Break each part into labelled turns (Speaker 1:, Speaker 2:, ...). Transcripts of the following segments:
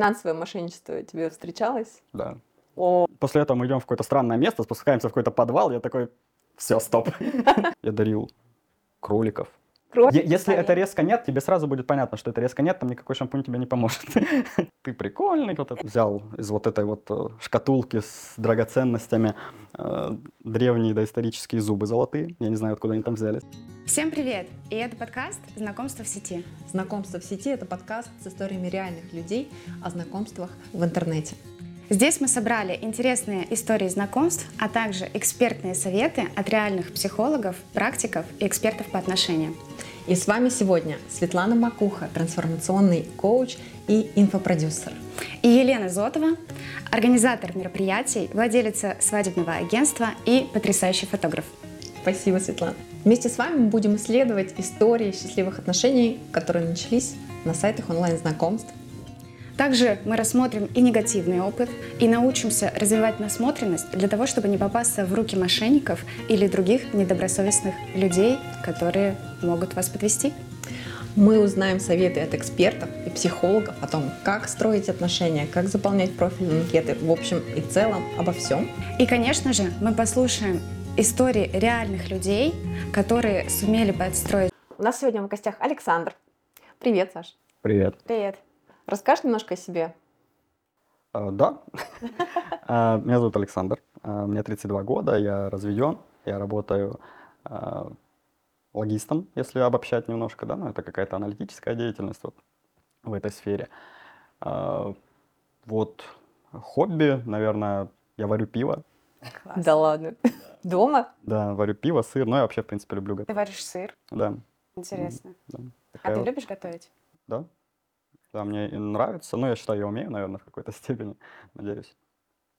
Speaker 1: финансовое мошенничество тебе встречалось?
Speaker 2: Да.
Speaker 1: О,
Speaker 2: После этого мы идем в какое-то странное место, спускаемся в какой-то подвал, я такой, все, стоп. Я дарил кроликов.
Speaker 1: Кровь.
Speaker 2: Если это резко нет, тебе сразу будет понятно, что это резко нет, там никакой шампунь тебе не поможет. Ты прикольный. Вот это. Взял из вот этой вот э, шкатулки с драгоценностями э, древние доисторические зубы золотые. Я не знаю, откуда они там взялись.
Speaker 3: Всем привет! И это подкаст «Знакомство в сети».
Speaker 4: Знакомство в сети – это подкаст с историями реальных людей о знакомствах в интернете.
Speaker 3: Здесь мы собрали интересные истории знакомств, а также экспертные советы от реальных психологов, практиков и экспертов по отношениям.
Speaker 4: И с вами сегодня Светлана Макуха, трансформационный коуч и инфопродюсер.
Speaker 3: И Елена Зотова, организатор мероприятий, владелица свадебного агентства и потрясающий фотограф.
Speaker 4: Спасибо, Светлана. Вместе с вами мы будем исследовать истории счастливых отношений, которые начались на сайтах онлайн-знакомств.
Speaker 3: Также мы рассмотрим и негативный опыт, и научимся развивать насмотренность для того, чтобы не попасться в руки мошенников или других недобросовестных людей, которые могут вас подвести.
Speaker 4: Мы узнаем советы от экспертов и психологов о том, как строить отношения, как заполнять профильные анкеты, в общем и целом обо всем.
Speaker 3: И, конечно же, мы послушаем истории реальных людей, которые сумели подстроить.
Speaker 1: У нас сегодня в гостях Александр. Привет, Саш.
Speaker 2: Привет.
Speaker 3: Привет.
Speaker 1: Расскажешь немножко о себе?
Speaker 2: А, Да. А, Меня зовут Александр. А, Мне 32 года, я разведен. Я работаю логистом, если обобщать немножко, да, но это какая-то аналитическая деятельность вот в этой сфере. Вот хобби, наверное, я варю пиво.
Speaker 1: Да ладно. Дома?
Speaker 2: Да, варю пиво, сыр, ну я вообще, в принципе, люблю
Speaker 3: Ты
Speaker 2: готовить.
Speaker 3: варишь сыр.
Speaker 2: Да,
Speaker 3: Интересно.
Speaker 2: да.
Speaker 3: А ты
Speaker 2: вот-
Speaker 3: любишь готовить?
Speaker 2: Да. Да, мне нравится. Ну, я считаю, я умею, наверное, в какой-то степени, надеюсь.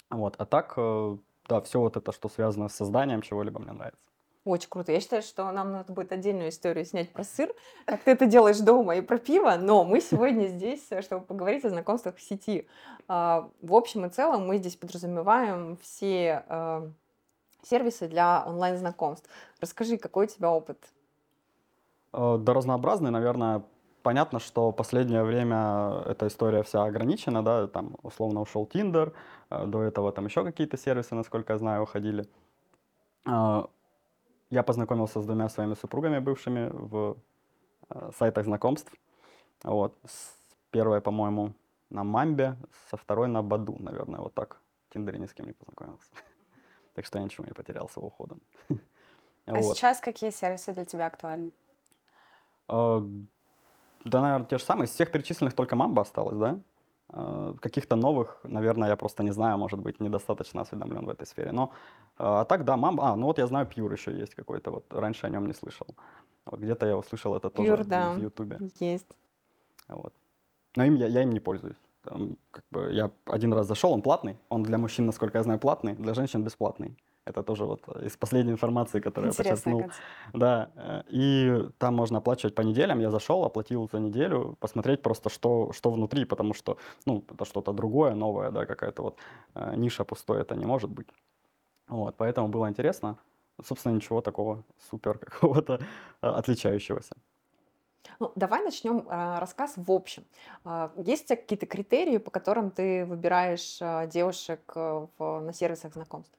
Speaker 2: Вот. А так, э, да, все вот это, что связано с созданием чего-либо, мне нравится.
Speaker 1: Очень круто. Я считаю, что нам надо будет отдельную историю снять про сыр, как ты это делаешь дома, и про пиво, но мы сегодня здесь, э, чтобы поговорить о знакомствах в сети. А, В общем и целом мы здесь подразумеваем все э, сервисы для онлайн-знакомств. Расскажи, какой у тебя опыт?
Speaker 2: Да, разнообразный, наверное, понятно, что последнее время эта история вся ограничена, да, там условно ушел Tinder, э, до этого там еще какие-то сервисы, насколько я знаю, уходили. Э, Я познакомился с двумя своими супругами бывшими в э, сайтах знакомств. Вот. С первой, по-моему, на Мамбе, со второй на Баду, наверное, вот так. В Тиндере ни с кем не познакомился. Так что я ничего не потерял с его уходом.
Speaker 3: А
Speaker 2: Вот.
Speaker 3: сейчас какие сервисы для тебя актуальны?
Speaker 2: Да, наверное, те же самые. Из всех перечисленных только Мамба осталось, да? А, Каких-то новых, наверное, я просто не знаю, может быть, недостаточно осведомлен в этой сфере. Но, а а так, да, Мамба... А, ну вот я знаю, Пьюр еще есть какой-то, вот раньше о нем не слышал. Вот где-то я услышал это тоже
Speaker 1: Pure,
Speaker 2: в-
Speaker 1: да.
Speaker 2: в Ютубе.
Speaker 1: Есть.
Speaker 2: Вот. Но им я, я им не пользуюсь. Там, как бы, я один раз зашел, он платный. Он для мужчин, насколько я знаю, платный, для женщин бесплатный. Это тоже вот из последней информации, которую я
Speaker 3: Интересно,
Speaker 2: почерпнул.
Speaker 3: оказывается.
Speaker 2: Да, э, и там можно оплачивать по неделям. Я зашел, оплатил за неделю, посмотреть просто, что, что внутри, потому что, ну, это что-то другое, новое, да, какая-то вот э, ниша пустой, это не может быть. Вот, поэтому было интересно. Собственно, ничего такого супер какого-то э, отличающегося.
Speaker 1: Ну, давай начнем а, рассказ в общем. А, Есть какие-то критерии, по которым ты выбираешь а, девушек в- на сервисах знакомств?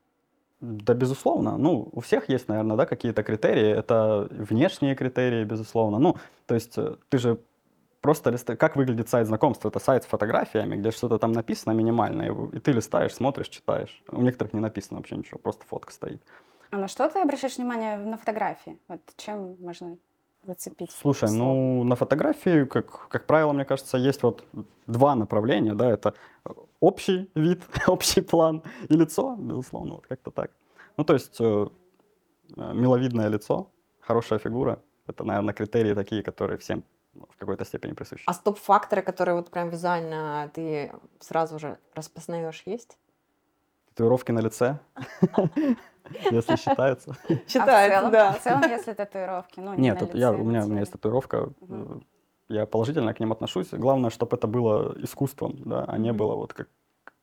Speaker 2: Да, безусловно. Ну, у всех есть, наверное, да, какие-то критерии. Это внешние критерии, безусловно. Ну, то есть э, ты же просто листа... Как выглядит сайт знакомств? Это сайт с фотографиями, где что-то там написано минимальное, и ты листаешь, смотришь, читаешь. У некоторых не написано вообще ничего, просто фотка стоит.
Speaker 3: А на что ты обращаешь внимание на фотографии? Вот чем можно зацепить?
Speaker 2: Слушай, ну, на фотографии, как, как правило, мне кажется, есть вот два направления, да, это общий вид, общий план и лицо, безусловно, вот как-то так. Ну, то есть э, э, миловидное лицо, хорошая фигура, это, наверное, критерии такие, которые всем ну, в какой-то степени присущи.
Speaker 1: А стоп-факторы, которые вот прям визуально ты сразу же распознаешь, есть?
Speaker 2: Татуировки на лице, если считается.
Speaker 3: А в целом,
Speaker 1: да.
Speaker 3: В целом, если татуировки, ну, не
Speaker 2: Нет, я, у меня, у меня есть татуировка, э, я положительно к ним отношусь. Главное, чтобы это было искусством, да, а не было вот как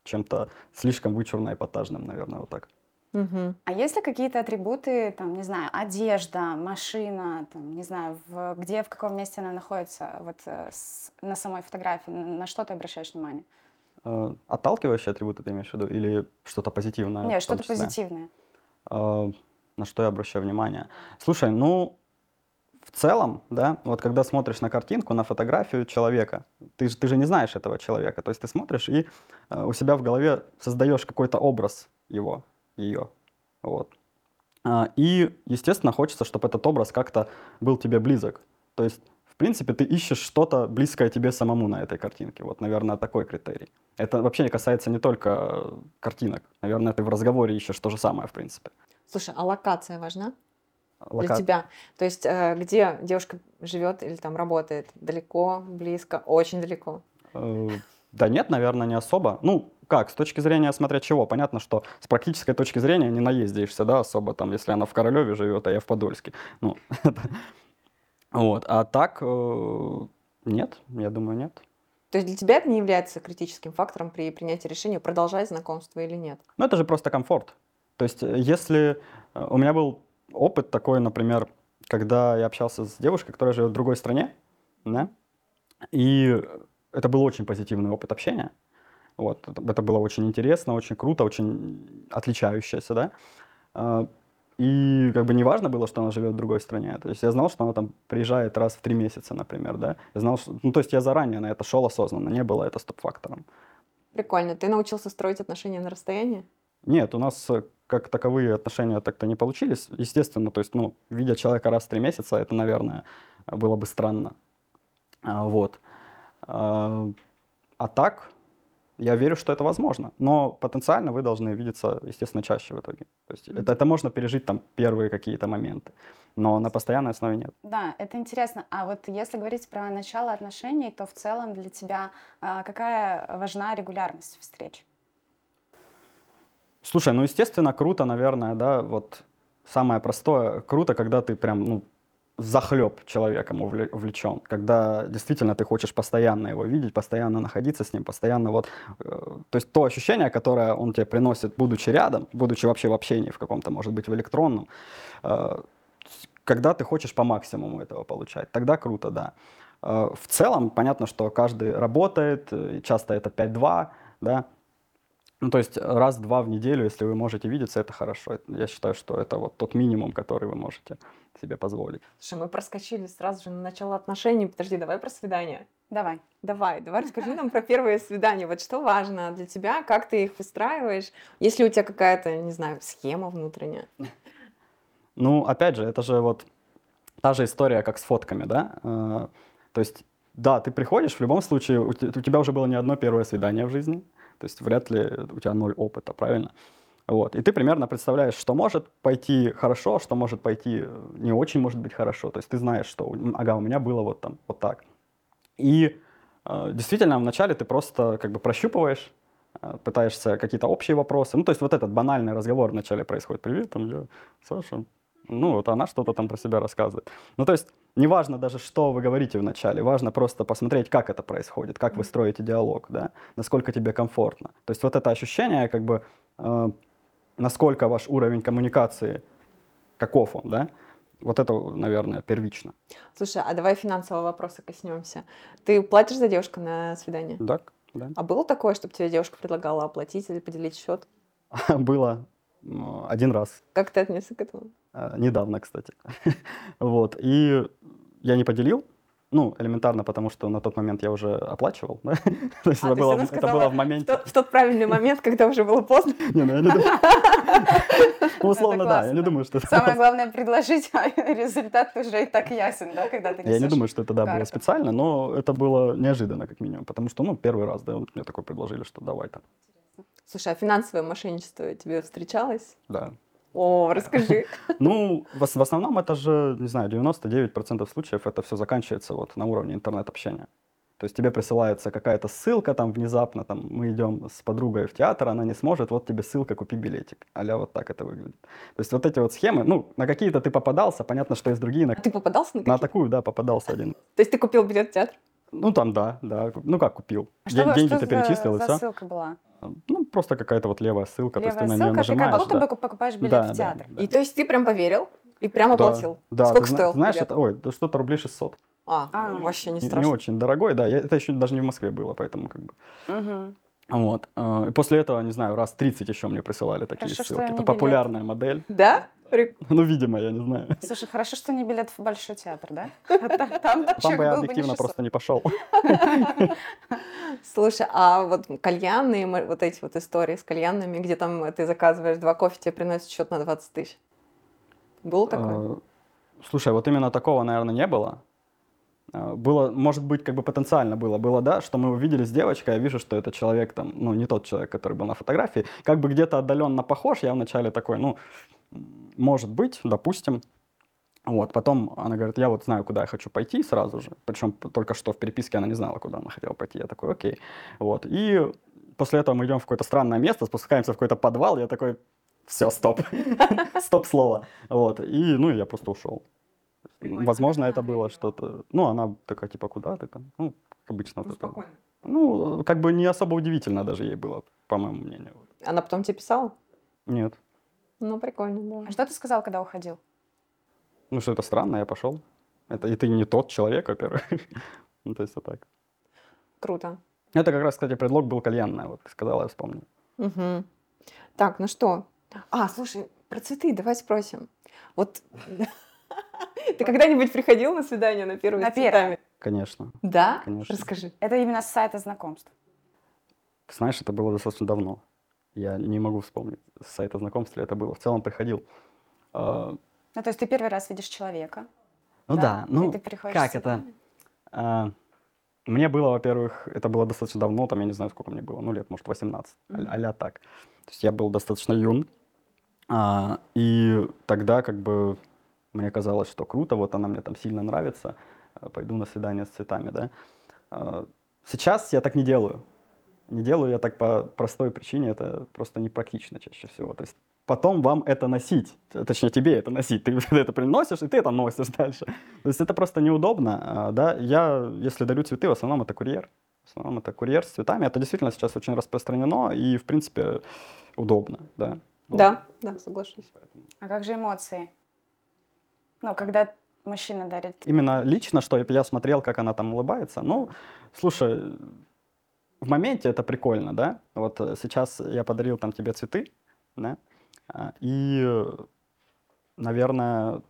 Speaker 2: чем-то слишком вычурно эпатажным, наверное, вот так.
Speaker 1: Мгм.
Speaker 3: А есть ли какие-то атрибуты, там, не знаю, одежда, машина, там, не знаю, в, где, в каком месте она находится, вот э, с- на самой фотографии, на что ты обращаешь внимание?
Speaker 2: Э, Отталкивающие атрибуты ты имеешь в виду? Или что-то позитивное?
Speaker 3: Нет, что-то позитивное.
Speaker 2: Э, На что я обращаю внимание? Слушай, ну, в целом, да, вот когда смотришь на картинку, на фотографию человека, ты, же- ты же не знаешь этого человека, то есть ты смотришь и э, у себя в голове создаешь какой-то образ его, ее, вот. А, И, естественно, хочется, чтобы этот образ как-то был тебе близок. То есть, принципе, ты ищешь что-то близкое тебе самому на этой картинке. Вот, наверное, такой критерий. Это вообще не касается не только э, картинок. Наверное, ты в разговоре ищешь то же самое, в принципе.
Speaker 1: Слушай, а локация важна для
Speaker 2: Лока-
Speaker 1: тебя? То есть э, где девушка живет или там работает? Далеко, близко, очень далеко?
Speaker 2: Э, Да нет, наверное, не особо. Ну, как, с точки зрения, смотря чего, понятно, что с практической точки зрения не наездишься, да, особо, там, если она в Королеве живет, а я в Подольске. Ну, вот, а так, э, нет, я думаю, нет.
Speaker 1: То есть для тебя это не является критическим фактором при принятии решения, продолжать знакомство или нет?
Speaker 2: Ну, это же просто комфорт. То есть, э, если э, у меня был опыт такой, например, когда я общался с девушкой, которая живет в другой стране, да, и это был очень позитивный опыт общения. Вот, это, это было очень интересно, очень круто, очень отличающееся, да. И как бы не важно было, что она живет в другой стране. То есть я знал, что она там приезжает раз в три месяца, например, да. Я знал, что, ну, то есть я заранее на это шел осознанно, не было это стоп-фактором.
Speaker 1: Прикольно. Ты научился строить отношения на расстоянии?
Speaker 2: Нет, у нас э, как таковые отношения так-то не получились. Естественно, то есть, ну, видя человека раз в три месяца, это, наверное, было бы странно. А, Вот. А а так, я верю, что это возможно. Но потенциально вы должны видеться, естественно, чаще в итоге. То есть это, это можно пережить там первые какие-то моменты, но на постоянной основе нет.
Speaker 3: Да, это интересно. А вот если говорить про начало отношений, то в целом для тебя а, какая важна регулярность встреч?
Speaker 2: Слушай, ну, естественно, круто, наверное, да, вот самое простое, круто, когда ты прям, ну, захлеб человеком увле- увлечен, когда действительно ты хочешь постоянно его видеть, постоянно находиться с ним, постоянно вот, э, то есть то ощущение, которое он тебе приносит, будучи рядом, будучи вообще в общении в каком-то, может быть, в электронном, э, когда ты хочешь по максимуму этого получать, тогда круто, да. Э, В целом, понятно, что каждый работает, часто это 5-2, да, ну, то есть раз-два в неделю, если вы можете видеться, это хорошо. Я считаю, что это вот тот минимум, который вы можете себе позволить.
Speaker 1: Слушай, мы проскочили сразу же на начало отношений. Подожди, давай про свидание.
Speaker 3: Давай.
Speaker 1: Давай, давай расскажи нам про первые свидания. Вот что важно для тебя, как ты их выстраиваешь? Есть ли у тебя какая-то, не знаю, схема внутренняя?
Speaker 2: Ну, опять же, это же вот та же история, как с фотками, да? Э, То есть, да, ты приходишь, в любом случае, у тебя уже было не одно первое свидание в жизни, то есть вряд ли у тебя ноль опыта, правильно? Вот. И ты примерно представляешь, что может пойти хорошо, что может пойти э, не очень, может быть, хорошо. То есть ты знаешь, что, ага, у меня было вот там, вот так. И э, действительно, вначале ты просто как бы прощупываешь, э, пытаешься какие-то общие вопросы. Ну, то есть вот этот банальный разговор вначале происходит. Привет, там я Саша. Ну, вот она что-то там про себя рассказывает. Ну, то есть неважно даже, что вы говорите вначале, важно просто посмотреть, как это происходит, как вы строите диалог, да, насколько тебе комфортно. То есть вот это ощущение, как бы, э, насколько ваш уровень коммуникации, каков он, да, вот это, наверное, первично.
Speaker 1: Слушай, а давай финансового вопроса коснемся. Ты платишь за девушку на свидание?
Speaker 2: Так, да.
Speaker 1: А было такое, чтобы тебе девушка предлагала оплатить или поделить счет?
Speaker 2: Было один раз,
Speaker 1: Как ты отнесся к этому?
Speaker 2: э, недавно, кстати. Вот, и я не поделил, ну, элементарно, потому что на тот момент я уже оплачивал, да? То есть
Speaker 1: А,
Speaker 2: это
Speaker 1: то есть
Speaker 2: было в- это было в
Speaker 1: В
Speaker 2: моменте.
Speaker 1: тот, в тот правильный момент, когда уже было поздно.
Speaker 2: Не, ну я не думаю. Ну, условно, да, я не думаю, что это...
Speaker 3: Самое главное предложить, а результат уже и так ясен, да, когда ты
Speaker 2: Я не думаю, что это, да, было специально, но это было неожиданно, как минимум, потому что, ну, первый раз, да, мне такое предложили, что давай там,
Speaker 1: Слушай, а финансовое мошенничество тебе встречалось?
Speaker 2: да.
Speaker 1: О, расскажи.
Speaker 2: Ну, в, ос- в основном это же, не знаю, 99% случаев это все заканчивается вот на уровне интернет-общения. То есть тебе присылается какая-то ссылка там внезапно, там мы идем с подругой в театр, она не сможет, вот тебе ссылка, купи билетик. Аля вот так это выглядит. То есть вот эти вот схемы, ну, на какие-то ты попадался, понятно, что есть другие, на,
Speaker 1: А ты попадался на
Speaker 2: на
Speaker 1: какие-то?
Speaker 2: такую, да, попадался один.
Speaker 1: То есть ты купил билет в театр?
Speaker 2: Ну, там, да, да, ну как купил.
Speaker 3: А что,
Speaker 2: Деньги
Speaker 3: что
Speaker 2: ты
Speaker 3: за-
Speaker 2: перечислил, и все.
Speaker 3: ссылка была?
Speaker 2: Ну, просто какая-то вот левая ссылка, то есть ты
Speaker 3: Левая
Speaker 2: на нее
Speaker 3: ссылка, ты как
Speaker 2: нажимаешь.
Speaker 3: будто
Speaker 2: да.
Speaker 3: бы покупаешь билет
Speaker 2: Да,
Speaker 3: в
Speaker 2: да,
Speaker 3: театр.
Speaker 2: да.
Speaker 1: И то есть ты прям поверил и прям оплатил?
Speaker 2: Да,
Speaker 1: Сколько
Speaker 2: ты
Speaker 1: стоил
Speaker 2: Знаешь,
Speaker 1: билет?
Speaker 2: это, ой, да что-то рублей 600.
Speaker 1: А,
Speaker 3: А.
Speaker 1: вообще не
Speaker 2: Не, не
Speaker 1: страшно.
Speaker 2: очень дорогой, да. Я- это еще даже не в Москве было, поэтому как бы.
Speaker 3: Мгм.
Speaker 2: Вот. э, И после этого, не знаю, раз 30 еще мне присылали такие
Speaker 3: Хорошо,
Speaker 2: ссылки. Это
Speaker 3: билет.
Speaker 2: популярная модель.
Speaker 1: Да?
Speaker 2: Ну, видимо, я не знаю.
Speaker 3: Слушай, хорошо, что не билет в Большой театр, да? Там
Speaker 2: Там
Speaker 3: чек
Speaker 2: бы я
Speaker 3: был
Speaker 2: объективно
Speaker 3: 600.
Speaker 2: просто не пошел.
Speaker 1: Слушай, а вот кальянные, вот эти вот истории с кальянными, где там ты заказываешь два кофе, тебе приносят счет на 20 тысяч. Было такое?
Speaker 2: Э, Слушай, вот именно такого, наверное, не было. Э, Было, может быть, как бы потенциально было. Было, да, что мы увидели с девочкой, я вижу, что это человек там, ну, не тот человек, который был на фотографии. Как бы где-то отдаленно похож, я вначале такой, ну, может быть, допустим. Вот, потом она говорит, я вот знаю, куда я хочу пойти сразу же. Причем только что в переписке она не знала, куда она хотела пойти. Я такой, окей. Вот, и после этого мы идем в какое-то странное место, спускаемся в какой-то подвал, я такой, все, стоп. Стоп слово. Вот. И, ну, я просто ушел. Возможно, это было что-то... Ну, она такая, типа, куда ты там? Ну, как обычно. вот это. Ну, как бы не особо удивительно даже ей было, по моему мнению.
Speaker 1: Она потом тебе писала?
Speaker 2: Нет.
Speaker 1: Ну, прикольно,
Speaker 3: А
Speaker 1: да.
Speaker 3: что ты сказал, когда уходил?
Speaker 2: Ну, что это странно, я пошел. Это и ты не тот человек, во-первых. Ну, то есть вот так.
Speaker 1: Круто.
Speaker 2: Это как раз, кстати, предлог был кальянная, вот ты сказала, я вспомнил.
Speaker 1: Мгм. Так, ну что? А, слушай, про цветы давай спросим. Вот ты когда-нибудь приходил на свидание на первое
Speaker 3: На
Speaker 1: с цветами?
Speaker 2: Конечно.
Speaker 1: Да?
Speaker 2: Конечно.
Speaker 1: Расскажи.
Speaker 3: Это именно с сайта знакомств.
Speaker 2: Ты знаешь, это было достаточно давно. Я не могу вспомнить, с сайта знакомств ли это было. В целом приходил. А,
Speaker 3: Ну, то есть ты первый раз видишь человека.
Speaker 2: Ну да,
Speaker 3: И
Speaker 2: ну как это? А, Мне было, во-первых, это было достаточно давно, там я не знаю, сколько мне было, ну лет, может, 18,
Speaker 1: Мгм.
Speaker 2: а- а-ля так. То есть я был достаточно юн. А, И тогда как бы мне казалось, что круто, вот она мне там сильно нравится, а, пойду на свидание с цветами, да. А, Сейчас я так не делаю. Не делаю я так по простой причине, это просто непрактично чаще всего. То есть потом вам это носить, точнее тебе это носить, ты это приносишь, и ты это носишь дальше. То есть это просто неудобно, а, да. Я, если дарю цветы, в основном это курьер. В основном это курьер с цветами. Это действительно сейчас очень распространено и, в принципе, удобно, да. Вот.
Speaker 1: Да, да, соглашусь.
Speaker 3: А как же эмоции? Ну, когда мужчина дарит...
Speaker 2: Именно лично, что я смотрел, как она там улыбается. Ну, слушай, в моменте это прикольно, да? Вот э, сейчас я подарил там тебе цветы, да? А, И, наверное,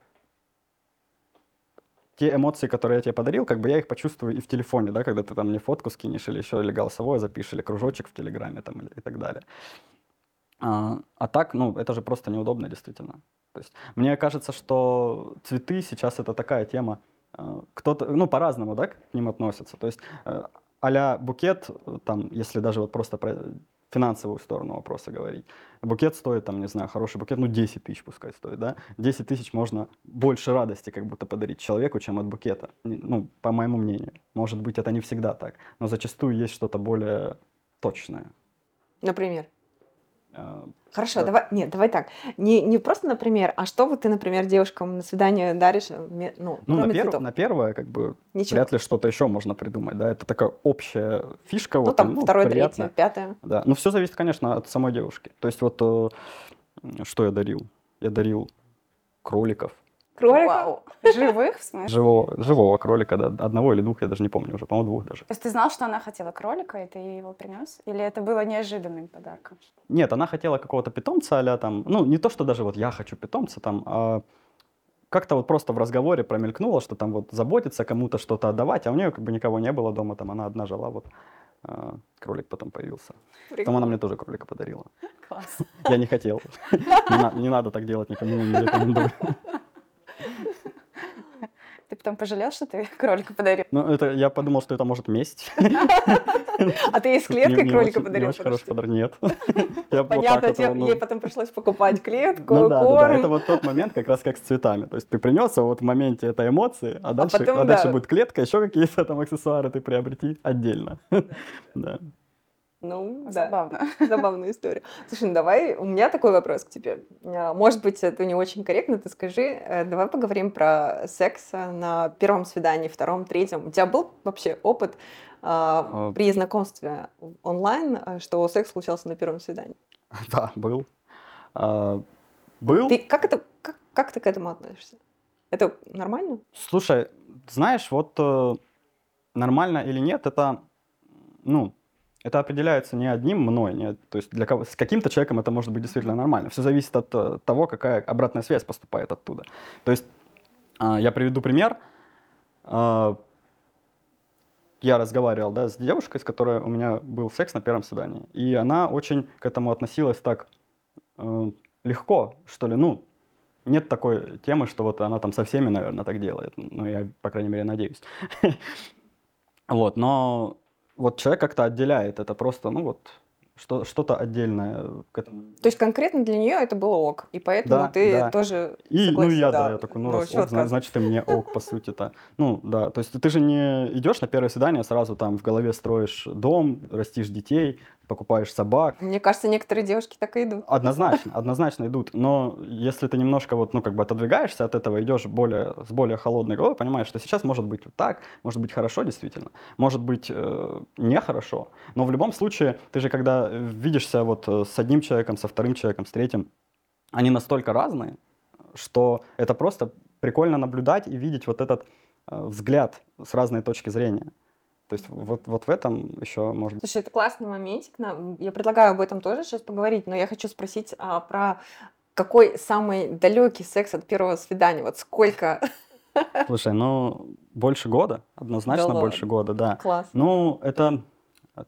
Speaker 2: те эмоции, которые я тебе подарил, как бы я их почувствую и в телефоне, да, когда ты там мне фотку скинешь или еще, или голосовое запишешь, или кружочек в Телеграме там или- и так далее. А, а так, ну, это же просто неудобно, действительно. То есть мне кажется, что цветы сейчас это такая тема. э, Кто-то, ну, по-разному, да, к ним относятся. То есть а букет, э, там, если даже вот просто про финансовую сторону вопроса говорить, букет стоит, там, не знаю, хороший букет, ну, 10 тысяч пускай стоит, да, 10 тысяч можно больше радости как будто подарить человеку, чем от букета, ну, по моему мнению. Может быть, это не всегда так, но зачастую есть что-то более точное.
Speaker 1: Например.
Speaker 2: Э,
Speaker 1: Хорошо,
Speaker 2: Да.
Speaker 1: давай, нет, давай так. Не, не просто, например, а что вот ты, например, девушкам на свидание даришь, э, ну,
Speaker 2: Ну, на, перв- на первое, как бы,
Speaker 1: Ничего.
Speaker 2: вряд ли что-то еще можно придумать, да, это такая общая фишка.
Speaker 1: Ну,
Speaker 2: вот,
Speaker 1: там второе,
Speaker 2: приятная.
Speaker 1: третье, пятое.
Speaker 2: Да, ну все зависит, конечно, от самой девушки. То есть вот э, что я дарил? Я дарил кроликов,
Speaker 1: Кролика?
Speaker 3: Вау. Живых, в смысле?
Speaker 2: живого, живого кролика, да, одного или двух, я даже не помню уже, по-моему, двух даже.
Speaker 3: То есть ты знал, что она хотела кролика, и ты его принес? Или это было неожиданным подарком?
Speaker 2: Нет, она хотела какого-то питомца, а там, ну не то, что даже вот я хочу питомца там, а как-то вот просто в разговоре промелькнуло, что там вот заботиться, кому-то что-то отдавать, а у нее как бы никого не было дома, там она одна жила, вот а, кролик потом появился. Потом она мне тоже кролика подарила.
Speaker 3: Класс.
Speaker 2: Я не хотел. Не надо так делать, никому не рекомендую.
Speaker 3: Ты потом пожалел, что ты кролика подарил?
Speaker 2: Ну, это я подумал, что это может месть.
Speaker 1: А ты ей с клеткой кролика подарил?
Speaker 2: Не очень хороший подарок, нет.
Speaker 1: Понятно,
Speaker 2: ну,
Speaker 1: ей потом пришлось покупать клетку,
Speaker 2: Ну да, да,
Speaker 1: корм.
Speaker 2: это вот тот момент, как раз как с цветами. То есть ты принес, а вот в моменте это эмоции, а дальше, а дальше
Speaker 1: да.
Speaker 2: будет клетка, еще какие-то там аксессуары ты приобрети отдельно. Да.
Speaker 1: Ну, да.
Speaker 3: Забавно.
Speaker 1: Забавная история. Слушай, ну давай, у меня такой вопрос к тебе. А, Может быть, это не очень корректно, ты скажи. Э, Давай поговорим про секс на первом свидании, втором, третьем. У тебя был вообще опыт а,
Speaker 2: А.
Speaker 1: при знакомстве онлайн, э, что секс случался на первом свидании?
Speaker 2: Да, был. А, Был.
Speaker 1: Ты как это, как, как ты к этому относишься? Это нормально?
Speaker 2: Слушай, знаешь, вот э, нормально или нет, это, ну, это определяется не одним мной, не, то есть для кого, с каким-то человеком это может быть действительно нормально. Все зависит от э, того, какая обратная связь поступает оттуда. То есть э, я приведу пример. Э, я разговаривал да, с девушкой, с которой у меня был секс на первом свидании, и она очень к этому относилась так э, легко, что ли, ну, нет такой темы, что вот она там со всеми, наверное, так делает. Ну, я, по крайней мере, надеюсь. Вот, но вот человек как-то отделяет это просто, ну вот, что, что-то отдельное к этому.
Speaker 1: То есть конкретно для нее это было ок, и поэтому
Speaker 2: Да,
Speaker 1: ты
Speaker 2: да.
Speaker 1: тоже
Speaker 2: И, ну, я, да,
Speaker 1: да,
Speaker 2: я такой, ну,
Speaker 1: ну,
Speaker 2: раз ок, значит, и мне ок, по сути-то. Ну, да, то есть ты же не идешь на первое свидание, сразу там в голове строишь дом, растишь детей, покупаешь собак.
Speaker 1: Мне кажется, некоторые девушки так и идут.
Speaker 2: Однозначно, однозначно идут. Но если ты немножко вот, ну, как бы отодвигаешься от этого, идешь более, с более холодной головой, понимаешь, что сейчас может быть вот так, может быть хорошо действительно, может быть э, нехорошо. Но в любом случае, ты же когда видишься вот э, с одним человеком, со вторым человеком, с третьим, они настолько разные, что это просто прикольно наблюдать и видеть вот этот э, взгляд с разной точки зрения. То есть вот, вот в этом еще может
Speaker 1: Слушай, это классный моментик. Я предлагаю об этом тоже сейчас поговорить, но я хочу спросить а, про какой самый далекий секс от первого свидания? Вот сколько?
Speaker 2: Слушай, ну, больше года, однозначно
Speaker 1: ладно?
Speaker 2: больше года, да.
Speaker 1: Класс.
Speaker 2: Ну, это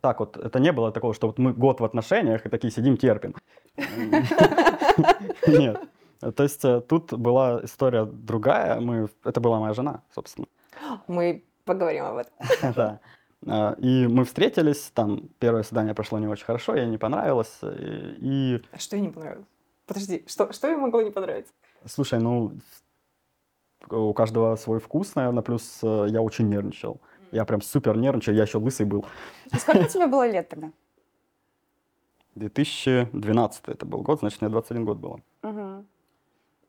Speaker 2: так вот, это не было такого, что вот мы год в отношениях и такие сидим, терпим. Нет. То есть э, тут была история другая. Мы, это была моя жена, собственно.
Speaker 1: Мы поговорим об этом.
Speaker 2: Да. А, И мы встретились, там первое свидание прошло не очень хорошо, ей не понравилось. И, и,
Speaker 1: А Что ей не понравилось? Подожди, что, что ей могло не понравиться?
Speaker 2: слушай, ну, у каждого свой вкус, наверное, плюс э, я очень нервничал. Я прям супер нервничал, я еще лысый был.
Speaker 3: А Сколько тебе было лет тогда?
Speaker 2: 2012 это был год, значит, мне 21 год было.
Speaker 3: Мгм.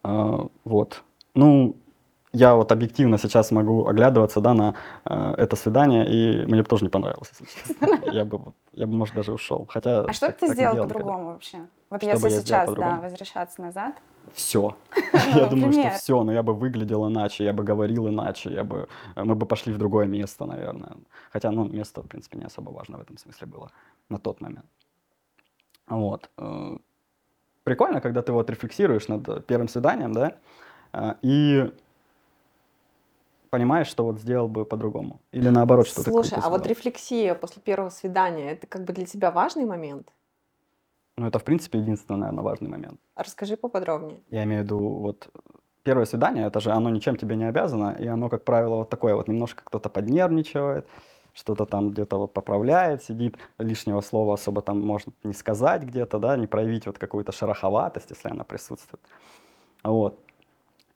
Speaker 2: А, вот. Ну, я вот объективно сейчас могу оглядываться, да, на э, это свидание, и мне бы тоже не понравилось, если честно. Я бы, я бы, может, даже ушел. Хотя
Speaker 3: А что
Speaker 2: так-
Speaker 3: ты сделал по-другому вообще? Вот
Speaker 2: бы
Speaker 3: если сейчас, да, возвращаться назад.
Speaker 2: Все. Я думаю, что все, но я бы выглядел иначе, я бы говорил иначе, я бы, э, мы бы пошли в другое место, наверное. Хотя, ну, место, в принципе, не особо важно в этом смысле было на тот момент. Вот. э, Прикольно, когда ты вот рефлексируешь над первым свиданием, да, э, и понимаешь, что вот сделал бы по-другому. Или наоборот, что ты
Speaker 1: Слушай, а вот рефлексия после первого свидания, это как бы для тебя важный момент?
Speaker 2: Ну, это, в принципе, единственный, наверное, важный момент.
Speaker 1: Расскажи поподробнее.
Speaker 2: Я имею в виду, вот первое свидание, это же оно ничем тебе не обязано, и оно, как правило, вот такое вот немножко кто-то поднервничает, что-то там где-то вот поправляет, сидит, лишнего слова особо там может не сказать где-то, да, не проявить вот какую-то шероховатость, если она присутствует. Вот.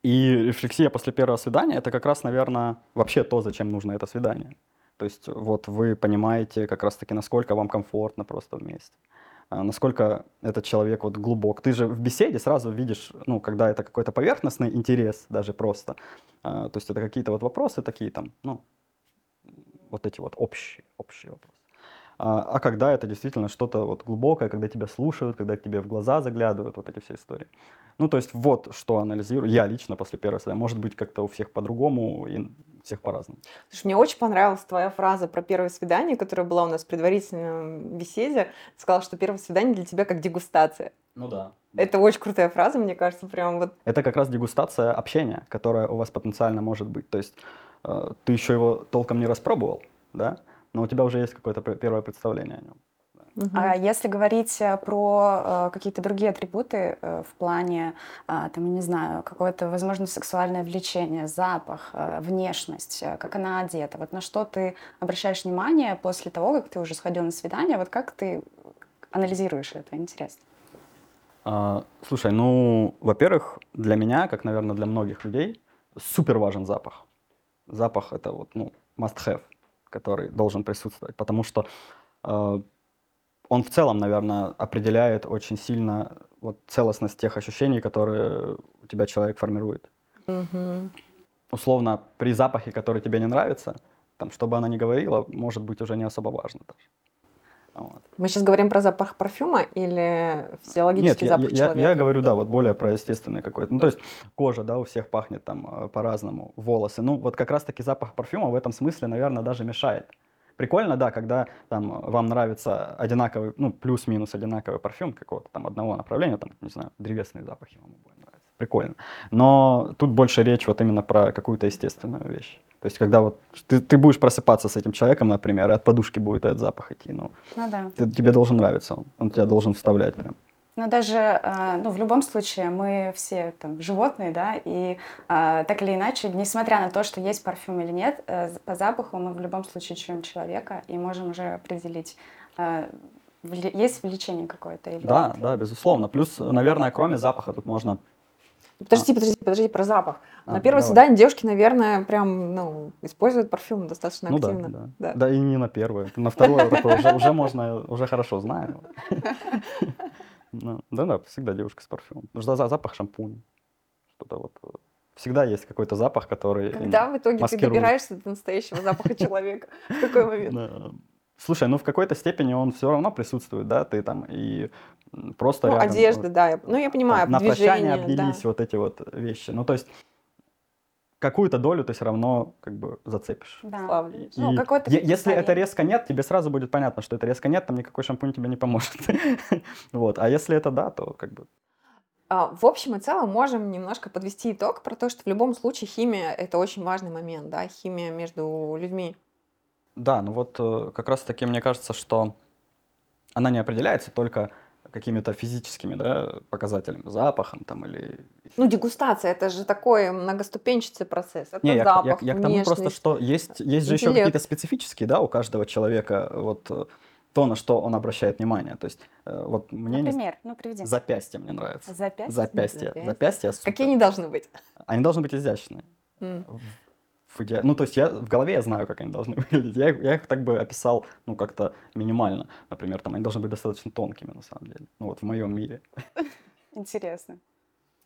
Speaker 2: И рефлексия после первого свидания, это как раз, наверное, вообще то, зачем нужно это свидание. То есть вот вы понимаете как раз-таки, насколько вам комфортно просто вместе а, насколько этот человек вот глубок. Ты же в беседе сразу видишь, ну, когда это какой-то поверхностный интерес даже просто. А, то есть это какие-то вот вопросы такие там, ну, вот эти вот общие, общие вопросы. А, а когда это действительно что-то вот глубокое, когда тебя слушают, когда к тебе в глаза заглядывают, вот эти все истории. Ну, то есть вот что анализирую я лично после первого свидания. Может быть, как-то у всех по-другому и всех по-разному.
Speaker 1: Слушай, мне очень понравилась твоя фраза про первое свидание, которая была у нас в предварительном беседе. Ты сказала, что первое свидание для тебя как дегустация.
Speaker 2: Ну да.
Speaker 1: Это очень крутая фраза, мне кажется, прям вот
Speaker 2: Это как раз дегустация общения, которое у вас потенциально может быть. То есть э, ты еще его толком не распробовал, да, но у тебя уже есть какое-то первое представление о нем.
Speaker 3: А если говорить э, про э, какие-то другие атрибуты э, в плане, а, там, я не знаю, какое-то, возможно, сексуальное влечение, запах, внешность, как она одета, вот на что ты обращаешь внимание после того, как ты уже сходил на свидание, вот как ты анализируешь это, интересно.
Speaker 2: А, слушай, ну, во-первых, для меня, как, наверное, для многих людей, супер важен запах. Запах это вот, ну, must have, который должен присутствовать, потому что э, он в целом, наверное, определяет очень сильно вот целостность тех ощущений, которые у тебя человек формирует.
Speaker 1: Мгм.
Speaker 2: условно, при запахе, который тебе не нравится, там, чтобы она не говорила, может быть уже не особо важно даже. Вот.
Speaker 1: Мы сейчас говорим про запах парфюма или физиологический
Speaker 2: Нет, я,
Speaker 1: запах
Speaker 2: я-
Speaker 1: человека?
Speaker 2: я говорю, да, вот более про естественный какой-то. Ну, то есть кожа, да, у всех пахнет там э, по-разному, волосы. Ну, вот как раз-таки запах парфюма в этом смысле, наверное, даже мешает. Прикольно, да, когда там вам нравится одинаковый, ну, плюс-минус одинаковый парфюм какого-то там одного направления, там, не знаю, древесные запахи вам обоим нравятся. Прикольно. Но тут больше речь вот именно про какую-то естественную вещь. То есть, когда вот ты, ты будешь просыпаться с этим человеком, например, и от подушки будет этот запах идти, ну,
Speaker 3: Ну да.
Speaker 2: ты- тебе должен нравиться он, он тебя должен вставлять прям.
Speaker 3: Но даже, э, ну, в любом случае, мы все там животные, да, и э, так или иначе, несмотря на то, что есть парфюм или нет, э, по запаху мы в любом случае чуем человека и можем уже определить, вли- есть влечение какое-то или
Speaker 2: Да,
Speaker 3: нет.
Speaker 2: да, безусловно. Плюс, наверное, кроме запаха тут можно...
Speaker 1: Подожди, подожди, подожди, про запах.
Speaker 2: А,
Speaker 1: на первое
Speaker 2: давай.
Speaker 1: свидание девушки, наверное, прям, ну, используют парфюм достаточно
Speaker 2: Ну да,
Speaker 1: активно.
Speaker 2: да,
Speaker 1: Да.
Speaker 2: да. и не на первое. На второе такое уже, уже можно, уже хорошо знаю. Ну, Да-да, всегда девушка с парфюмом. Что за- запах шампуня. Что-то вот. э, Всегда есть какой-то запах, который...
Speaker 1: Когда в итоге ты
Speaker 2: маскирует.
Speaker 1: добираешься до настоящего запаха человека? В какой момент?
Speaker 2: Слушай, ну в какой-то степени он все равно присутствует, да, ты там и просто
Speaker 1: Ну,
Speaker 2: рядом,
Speaker 1: одежда,
Speaker 2: вот,
Speaker 1: да. Ну, я
Speaker 2: там,
Speaker 1: понимаю,
Speaker 2: на прощание
Speaker 1: да.
Speaker 2: обнялись вот эти вот вещи. Ну то есть какую-то долю ты все равно как бы зацепишь.
Speaker 3: Да.
Speaker 1: Славлю.
Speaker 3: Ну,
Speaker 2: И
Speaker 3: какое-то
Speaker 2: е- если это резко нет, тебе сразу будет понятно, что это резко нет, там никакой шампунь тебе не поможет. Вот. А если это да, то как бы
Speaker 1: А, В общем и целом можем немножко подвести итог про то, что в любом случае химия — это очень важный момент, да, химия между людьми.
Speaker 2: Да, ну вот э, как раз-таки мне кажется, что она не определяется только какими-то физическими да, показателями, запахом там или...
Speaker 1: Ну, дегустация — это же такой многоступенчатый процесс. Это
Speaker 2: Не, я,
Speaker 1: запах,
Speaker 2: я- я к тому просто, что есть, есть же еще какие-то специфические, да, у каждого человека вот э, то, на что он обращает внимание. То есть э, вот мне не-
Speaker 3: Например, ну, приведи.
Speaker 2: запястье мне нравится.
Speaker 3: Запястье?
Speaker 2: Запястье.
Speaker 1: Запястье.
Speaker 2: Запястье супер.
Speaker 1: Какие они должны быть?
Speaker 2: Они должны быть изящные.
Speaker 1: М.
Speaker 2: в- в иде- Ну, то есть я в голове я знаю, как они должны выглядеть. Я, их- я их так бы описал, ну, как-то минимально. Например, там они должны быть достаточно тонкими, на самом деле. Ну, вот в моем мире.
Speaker 3: Интересно.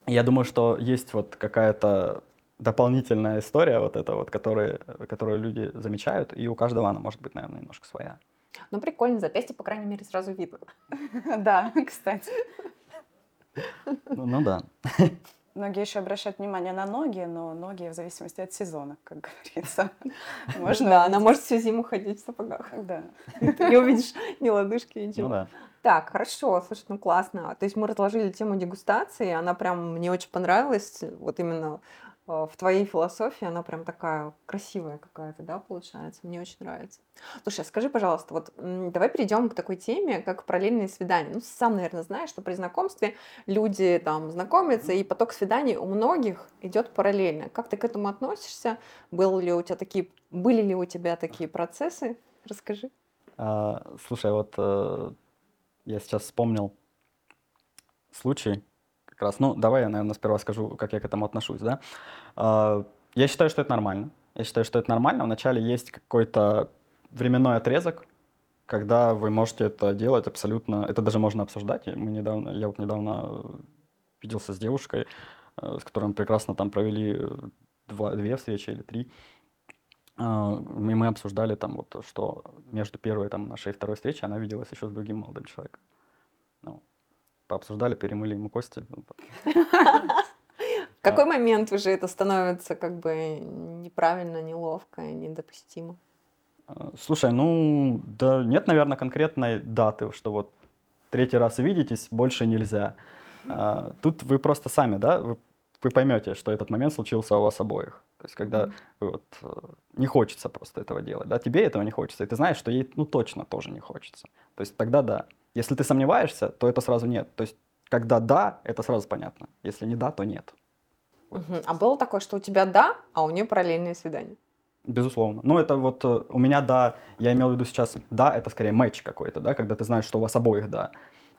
Speaker 2: Я думаю, что есть вот какая-то дополнительная история вот эта вот, которые, которую люди замечают, и у каждого она может быть, наверное, немножко своя.
Speaker 1: Ну, прикольно, запястье, по крайней мере, сразу видно.
Speaker 3: Да, кстати.
Speaker 2: Ну, ну да.
Speaker 3: Многие еще обращают внимание на ноги, но ноги в зависимости от сезона, как говорится. Можно
Speaker 1: да, она может всю зиму ходить в сапогах.
Speaker 3: Да.
Speaker 1: Ты не увидишь ни лодыжки, ничего.
Speaker 2: Ну да.
Speaker 1: Так, хорошо, слушай, ну классно. То есть мы разложили тему дегустации, она прям мне очень понравилась. Вот именно в твоей философии она прям такая красивая какая-то, да, получается. Мне очень нравится. Слушай, а скажи, пожалуйста, вот давай перейдем к такой теме, как параллельные свидания. Ну, сам, наверное, знаешь, что при знакомстве люди там знакомятся, и поток свиданий у многих идет параллельно. Как ты к этому относишься? Был ли у тебя такие, были ли у тебя такие процессы? Расскажи.
Speaker 2: А, слушай, вот э, я сейчас вспомнил случай как раз. Ну, давай я, наверное, сперва скажу, как я к этому отношусь, да. А, я считаю, что это нормально. Я считаю, что это нормально. Вначале есть какой-то временной отрезок, когда вы можете это делать абсолютно... Это даже можно обсуждать. Мы недавно, я вот недавно э, виделся с девушкой, э, с которой мы прекрасно там провели э, два, две встречи или три. А, И мы обсуждали там вот, что между первой там, нашей и второй встречей она виделась еще с другим молодым человеком. Пообсуждали, перемыли ему кости. ну,
Speaker 1: В какой момент уже это становится как бы неправильно, неловко, недопустимо?
Speaker 2: А, Слушай, ну, да нет, наверное, конкретной даты, что вот третий раз видитесь, больше нельзя. А, Тут вы просто сами, да, вы, вы поймете, что этот момент случился у вас обоих. То есть, когда вы вот, э, не хочется просто этого делать, да, тебе этого не хочется, и ты знаешь, что ей, ну, точно тоже не хочется. То есть, тогда да. Если ты сомневаешься, то это сразу нет. То есть, когда да, это сразу понятно. Если не да, то нет.
Speaker 1: Мгм. А было такое, что у тебя да, а у нее параллельные свидания?
Speaker 2: Безусловно. Ну, это вот э, у меня да, я имел в виду сейчас, да, это скорее матч какой-то, да, когда ты знаешь, что у вас обоих да.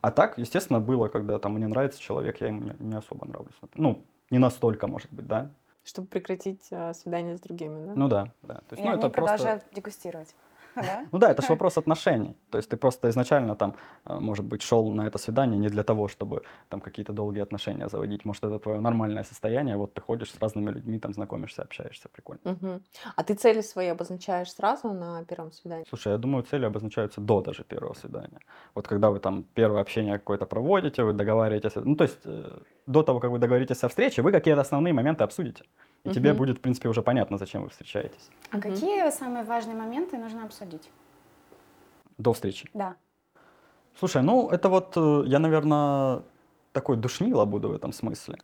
Speaker 2: А так, естественно, было, когда там мне нравится человек, я ему не, не особо нравлюсь. Ну, не настолько, может быть, да.
Speaker 1: Чтобы прекратить а, свидание с другими, да?
Speaker 2: Ну да, да. То
Speaker 3: И
Speaker 2: есть, ну,
Speaker 3: они
Speaker 2: это просто...
Speaker 3: продолжают дегустировать. Да?
Speaker 2: Ну да, это же вопрос отношений. То есть ты просто изначально там, э, может быть, шел на это свидание не для того, чтобы там какие-то долгие отношения заводить. Может, это твое нормальное состояние, вот ты ходишь с разными людьми, там знакомишься, общаешься, прикольно.
Speaker 1: А ты цели свои обозначаешь сразу на первом свидании?
Speaker 2: Слушай, я думаю, цели обозначаются до даже первого свидания. Вот когда вы там первое общение какое-то проводите, вы договариваетесь, ну то есть э, до того, как вы договоритесь о встрече, вы какие-то основные моменты обсудите. И тебе
Speaker 1: Мгм.
Speaker 2: будет, в принципе, уже понятно, зачем вы встречаетесь.
Speaker 3: А
Speaker 1: Мгм.
Speaker 3: какие самые важные моменты нужно обсудить?
Speaker 2: До встречи.
Speaker 3: Да.
Speaker 2: Слушай, ну это вот э, я, наверное, такой душнило буду в этом смысле.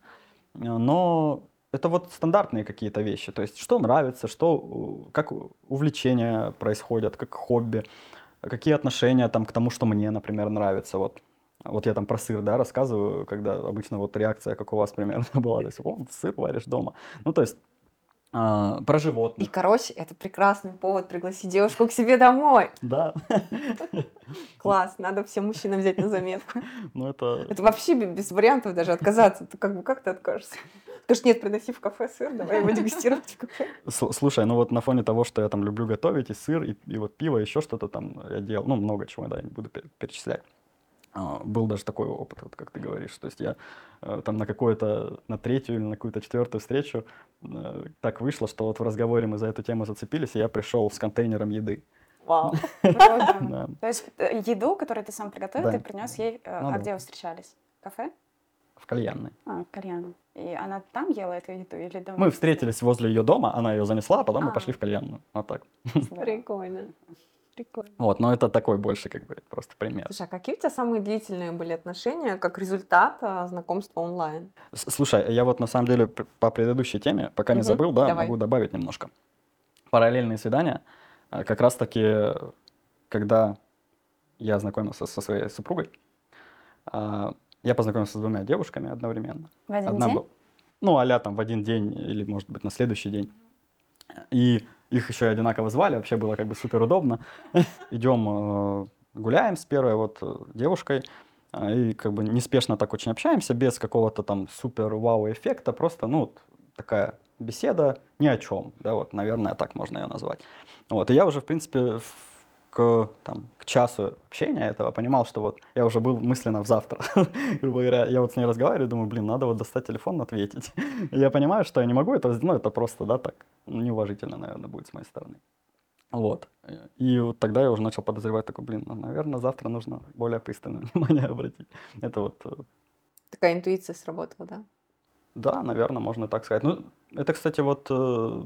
Speaker 2: Э, Но это вот стандартные какие-то вещи. То есть, что нравится, что, как увлечения происходят, как хобби, какие отношения там к тому, что мне, например, нравится. Вот, вот я там про сыр, да, рассказываю, когда обычно вот реакция, как у вас примерно была. То есть, о, сыр варишь дома. Ну, то есть, а, про
Speaker 1: И,
Speaker 2: животных.
Speaker 1: короче, это прекрасный повод пригласить девушку к себе домой.
Speaker 2: Да.
Speaker 1: Класс, надо всем мужчинам взять на заметку.
Speaker 2: Ну, это...
Speaker 1: Это вообще бе- без вариантов даже отказаться. Ты как бы как ты откажешься? Скажешь, нет, приноси в кафе сыр, давай его дегустировать в кафе.
Speaker 2: Слушай, ну вот на фоне того, что я там люблю готовить, и сыр, и, и вот пиво, еще что-то там я делал, ну, много чего, да, я не буду пе- перечислять. А, Был даже такой опыт, вот как ты говоришь. То есть я э, там на какое-то, на третью или на какую-то четвертую встречу э, так вышло, что вот в разговоре мы за эту тему зацепились, и я пришел с контейнером еды.
Speaker 1: Вау.
Speaker 2: Да.
Speaker 3: То есть э, еду, которую ты сам приготовил, ты принес ей...
Speaker 2: Ну
Speaker 3: а где вы встречались? Кафе?
Speaker 2: В кальянной.
Speaker 3: А, кальян. И она там ела эту еду или дома?
Speaker 2: Мы встретились возле ее дома, она ее занесла, а потом мы
Speaker 3: А.
Speaker 2: пошли в кальянную. Вот так.
Speaker 1: Прикольно. Прикольно.
Speaker 2: Вот, но это такой больше, как бы, просто пример.
Speaker 1: Слушай, а какие у тебя самые длительные были отношения как результат а, знакомства онлайн?
Speaker 2: Слушай, я вот на самом деле по предыдущей теме, пока не
Speaker 1: Мгм,
Speaker 2: забыл, да,
Speaker 1: давай.
Speaker 2: могу добавить немножко. Параллельные свидания, а, как раз-таки, когда я знакомился со своей супругой, а, я познакомился с двумя девушками одновременно.
Speaker 3: В один
Speaker 2: Одна
Speaker 3: день?
Speaker 2: была, ну, а там в один день или, может быть, на следующий день. И их еще и одинаково звали, вообще было как бы супер удобно. Идем э, гуляем с первой вот э, девушкой, а, и как бы неспешно так очень общаемся, без какого-то там супер вау эффекта, просто, ну, такая беседа ни о чем, да, вот, наверное, так можно ее назвать. Вот, и я уже, в принципе, к, там, к часу общения этого понимал, что вот я уже был мысленно в завтра. Грубо говоря, я вот с ней разговариваю, думаю, блин, надо вот достать телефон, ответить. Я понимаю, что я не могу это, сделать, ну, это просто, да, так, неуважительно, наверное, будет с моей стороны. Вот. И вот тогда я уже начал подозревать, такой, блин, ну, наверное, завтра нужно более пристальное внимание обратить. Это вот, э,
Speaker 1: Такая интуиция сработала, да?
Speaker 2: да, наверное, можно так сказать. Ну, это, кстати, вот э,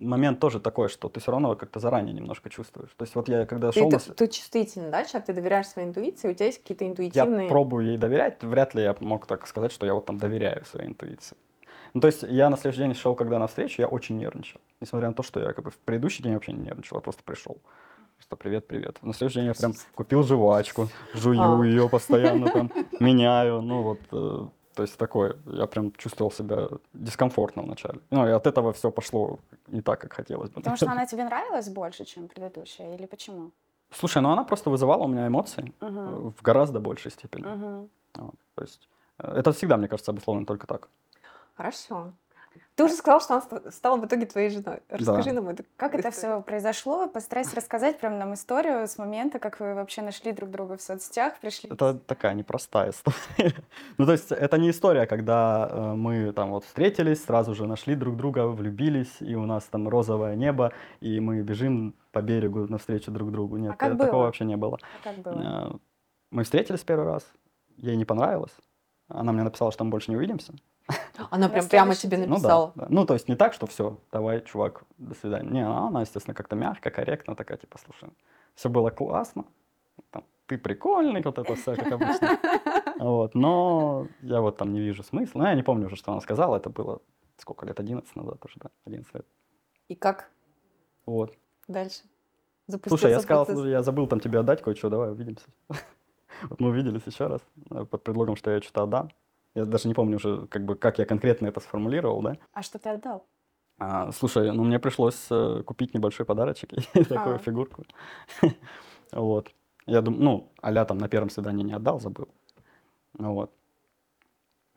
Speaker 2: момент тоже такой, что ты все равно как-то заранее немножко чувствуешь. То есть вот я когда
Speaker 1: Ты,
Speaker 2: шел на...
Speaker 1: ты, ты чувствительный, да, человек? Ты доверяешь своей интуиции, у тебя есть какие-то
Speaker 2: Я
Speaker 1: интуитивные...
Speaker 2: пробую ей доверять, вряд ли я мог так сказать, что я вот там доверяю своей интуиции. Ну, то есть я на следующий день шел, когда на встречу, я очень нервничал. Несмотря на то, что я как бы в предыдущий день вообще не нервничал, я просто пришел. Просто привет, привет. На следующий день я прям купил жвачку, жую
Speaker 1: А.
Speaker 2: ее постоянно там, меняю. Ну вот, э, то есть такое, я прям чувствовал себя дискомфортно вначале. Ну и от этого все пошло не так, как хотелось бы.
Speaker 3: Потому что она тебе нравилась больше, чем предыдущая, или почему?
Speaker 2: Слушай, ну она просто вызывала у меня эмоции
Speaker 3: Мгм.
Speaker 2: в гораздо большей степени.
Speaker 3: Мгм.
Speaker 2: Вот, то есть э, это всегда, мне кажется, обусловлено только так.
Speaker 1: Хорошо. Ты уже сказал, что она ста- стала в итоге твоей женой. Расскажи нам это.
Speaker 3: Как это все произошло? Постарайся рассказать прям нам историю с момента, как вы вообще нашли друг друга в соцсетях, пришли.
Speaker 2: Это такая непростая история. ну, то есть это не история, когда э, мы там вот встретились, сразу же нашли друг друга, влюбились, и у нас там розовое небо, и мы бежим по берегу навстречу друг другу. Нет,
Speaker 3: А как
Speaker 2: э,
Speaker 3: было?
Speaker 2: такого вообще не было.
Speaker 3: А как было?
Speaker 2: Э, мы встретились первый раз, ей не понравилось. Она мне написала, что мы больше не увидимся.
Speaker 1: Она
Speaker 3: На
Speaker 1: прям прямо тебе
Speaker 3: день.
Speaker 2: Ну да,
Speaker 1: написала.
Speaker 2: да. Ну, то есть не так, что все, давай, чувак, до свидания. Не, она, она, естественно, как-то мягко, корректно такая, типа, слушай, все было классно, там, ты прикольный, вот это все, как обычно. Вот, но я вот там не вижу смысла. Ну, я не помню уже, что она сказала, это было сколько лет, 11 назад уже, да, 11 лет.
Speaker 1: И как
Speaker 2: Вот.
Speaker 1: дальше?
Speaker 2: Слушай, я
Speaker 1: Запустился
Speaker 2: сказал,
Speaker 1: процесс.
Speaker 2: я забыл там тебе отдать кое-что, давай увидимся. Вот мы увиделись еще раз, э, под предлогом, что я что-то отдам. Я даже не помню уже, как бы, как я конкретно это сформулировал, да.
Speaker 3: А что ты отдал?
Speaker 2: А, слушай, ну мне пришлось э, купить небольшой подарочек и такую
Speaker 3: А.
Speaker 2: фигурку. Вот. Я думаю, ну, а там на первом свидании не отдал, забыл. Ну вот.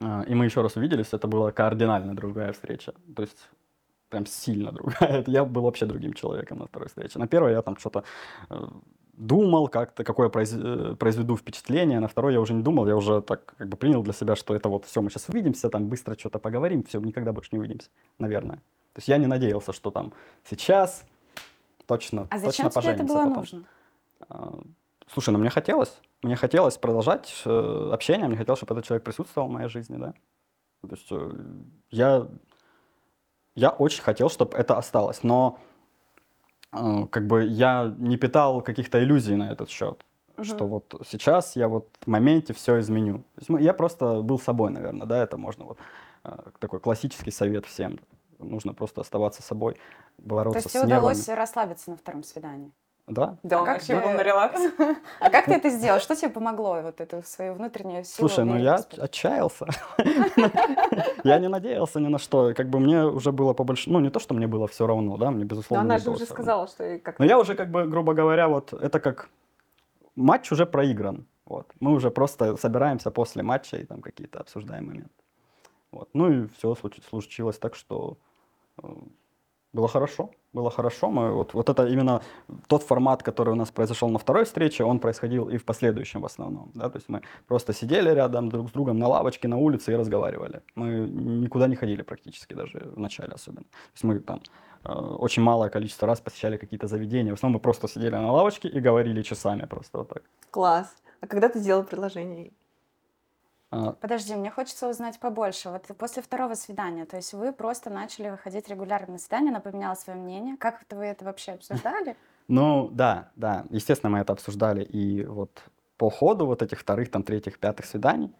Speaker 2: А, И мы еще раз увиделись, это была кардинально другая встреча. То есть прям сильно другая. Я был вообще другим человеком на второй встрече. На первой я там что-то э, думал, как-то, какое произ- э, произведу впечатление. На второй я уже не думал, я уже так как бы принял для себя, что это вот все, мы сейчас увидимся, там быстро что-то поговорим, все, никогда больше не увидимся, наверное. То есть я не надеялся, что там сейчас точно,
Speaker 3: А
Speaker 2: точно
Speaker 3: зачем это
Speaker 2: поженимся
Speaker 3: было
Speaker 2: потом.
Speaker 3: нужно?
Speaker 2: А, Слушай, ну мне хотелось. Мне хотелось продолжать э, общение, мне хотелось, чтобы этот человек присутствовал в моей жизни, да. То есть э, я, я очень хотел, чтобы это осталось. Но как бы я не питал каких-то иллюзий на этот счет. Что вот сейчас я вот в моменте все изменю. То есть мы- я просто был собой, наверное, да, это можно вот э, такой классический совет всем. Нужно просто оставаться собой,
Speaker 3: То
Speaker 2: бороться
Speaker 3: есть
Speaker 2: с
Speaker 3: тебе
Speaker 2: нервами.
Speaker 3: удалось расслабиться на втором свидании?
Speaker 2: Да,
Speaker 1: Да,
Speaker 3: А
Speaker 1: он
Speaker 3: как
Speaker 1: вообще был на релакс.
Speaker 3: А как ты это сделал? Что тебе помогло, вот эту свою внутреннюю силу?
Speaker 2: Слушай, ну я отчаялся. Я не надеялся ни на что. Как бы мне уже было побольше... Ну, не то, что мне было все равно, да, мне,
Speaker 1: Но
Speaker 2: безусловно,
Speaker 1: она
Speaker 2: не
Speaker 1: же уже сказала, что и как
Speaker 2: Но я уже, как бы, грубо говоря, вот это как матч уже проигран. Вот. Мы уже просто собираемся после матча и там какие-то обсуждаем моменты. Вот. Ну и все случилось так, что э, было хорошо. Было хорошо. Мы, вот, вот это именно тот формат, который у нас произошел на второй встрече, он происходил и в последующем в основном. Да? То есть мы просто сидели рядом друг с другом на лавочке, на улице и разговаривали. Мы никуда не ходили практически, даже в начале особенно. То есть мы там э, очень малое количество раз посещали какие-то заведения. В основном мы просто сидели на лавочке и говорили часами просто вот так.
Speaker 1: класс. А когда ты сделал предложение?
Speaker 2: А,
Speaker 3: Подожди, мне хочется узнать побольше. Вот после второго свидания, то есть вы просто начали выходить регулярно на свидание, она поменяла свое мнение. Как вы это вообще обсуждали?
Speaker 2: Ну, да, да. Естественно, мы это обсуждали и вот по ходу вот этих вторых, там, третьих, пятых свиданий.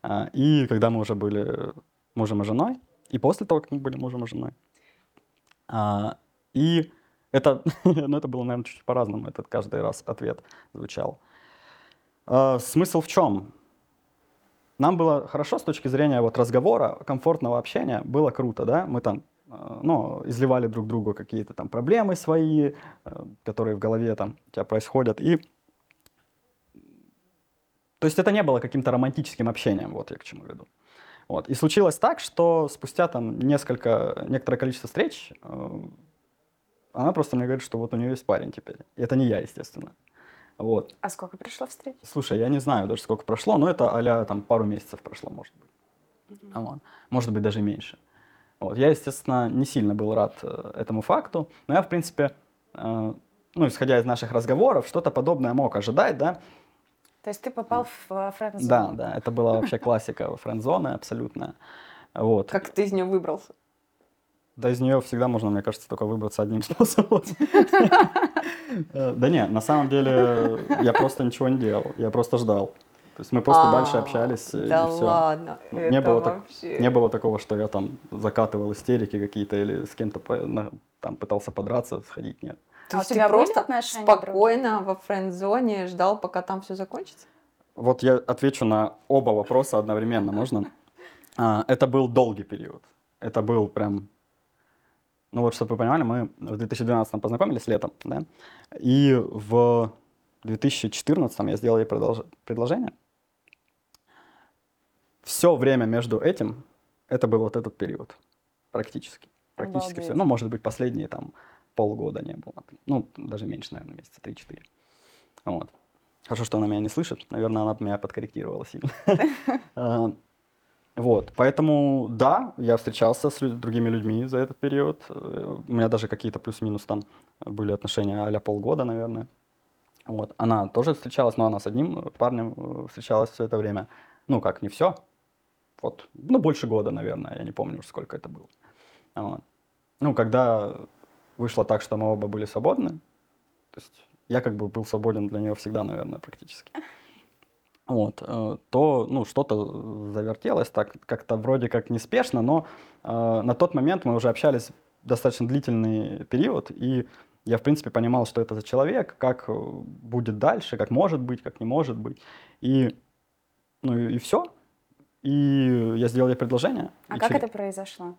Speaker 2: А, И когда мы уже были мужем и женой, и после того, как мы были мужем и женой. А, И это, ну, это было, наверное, чуть по-разному, этот каждый раз ответ звучал. Смысл в чем? Нам было хорошо с точки зрения вот разговора, комфортного общения, было круто, да, мы там э, ну, изливали друг другу какие-то там проблемы свои, э, которые в голове там у тебя происходят, и то есть это не было каким-то романтическим общением, вот я к чему веду. Вот. И случилось так, что спустя там несколько, некоторое количество встреч э, она просто мне говорит, что вот у нее есть парень теперь. И это не я, естественно. Вот.
Speaker 3: А сколько пришло встреч?
Speaker 2: Слушай, я не знаю даже сколько прошло, но это а там пару месяцев прошло, может быть. А вот. Может быть, даже меньше. Вот. Я, естественно, не сильно был рад э, этому факту, но я, в принципе, э, ну, исходя из наших разговоров, что-то подобное мог ожидать, да.
Speaker 3: То есть ты попал в френд-зону?
Speaker 2: Да, да, это была вообще классика френд-зоны абсолютная. Вот.
Speaker 1: Как ты из нее выбрался?
Speaker 2: Да из нее всегда можно, мне кажется, только выбраться одним способом. Э, Да не, на самом деле я просто ничего не делал, я просто ждал. То есть мы просто дальше
Speaker 1: А,
Speaker 2: общались, и
Speaker 1: Да
Speaker 2: все.
Speaker 1: ладно.
Speaker 2: Не
Speaker 1: это
Speaker 2: было так-
Speaker 1: вообще-
Speaker 2: Не было такого, что я там закатывал истерики какие-то или с кем-то по- на- там пытался подраться, сходить, нет.
Speaker 1: То
Speaker 3: А у
Speaker 1: есть ты просто спокойно во френд-зоне ждал, пока там все закончится?
Speaker 2: Вот я отвечу на оба вопроса одновременно, можно? А, Это был долгий период. Это был прям... Ну вот, чтобы вы понимали, мы в 2012 познакомились летом, да? И в 2014 я сделал ей продолж- предложение. Все время между этим, это был вот этот период. Практически. Практически все.
Speaker 3: Обалдеть.
Speaker 2: Ну, может быть, последние там полгода не было. Ну, даже меньше, наверное, месяца 3-4. Вот. Хорошо, что она меня не слышит. Наверное, она меня подкорректировала сильно. Вот, поэтому, да, я встречался с другими людьми за этот период. Э, У меня даже какие-то плюс-минус там были отношения а полгода, наверное. Вот, она тоже встречалась, но она с одним парнем э, встречалась все это время. Ну, как, не все. Вот, ну, больше года, наверное, я не помню уже, сколько это было. Вот. Ну, когда вышло так, что мы оба были свободны, то есть я как бы был свободен для нее всегда, наверное, практически. Вот, э, то, ну, что-то завертелось так, как-то вроде как неспешно, но э, на тот момент мы уже общались достаточно длительный период, и я, в принципе, понимал, что это за человек, как э, будет дальше, как может быть, как не может быть. И, ну, и, все. И я сделал ей предложение.
Speaker 3: А
Speaker 2: и
Speaker 3: как
Speaker 2: через-
Speaker 3: это произошло?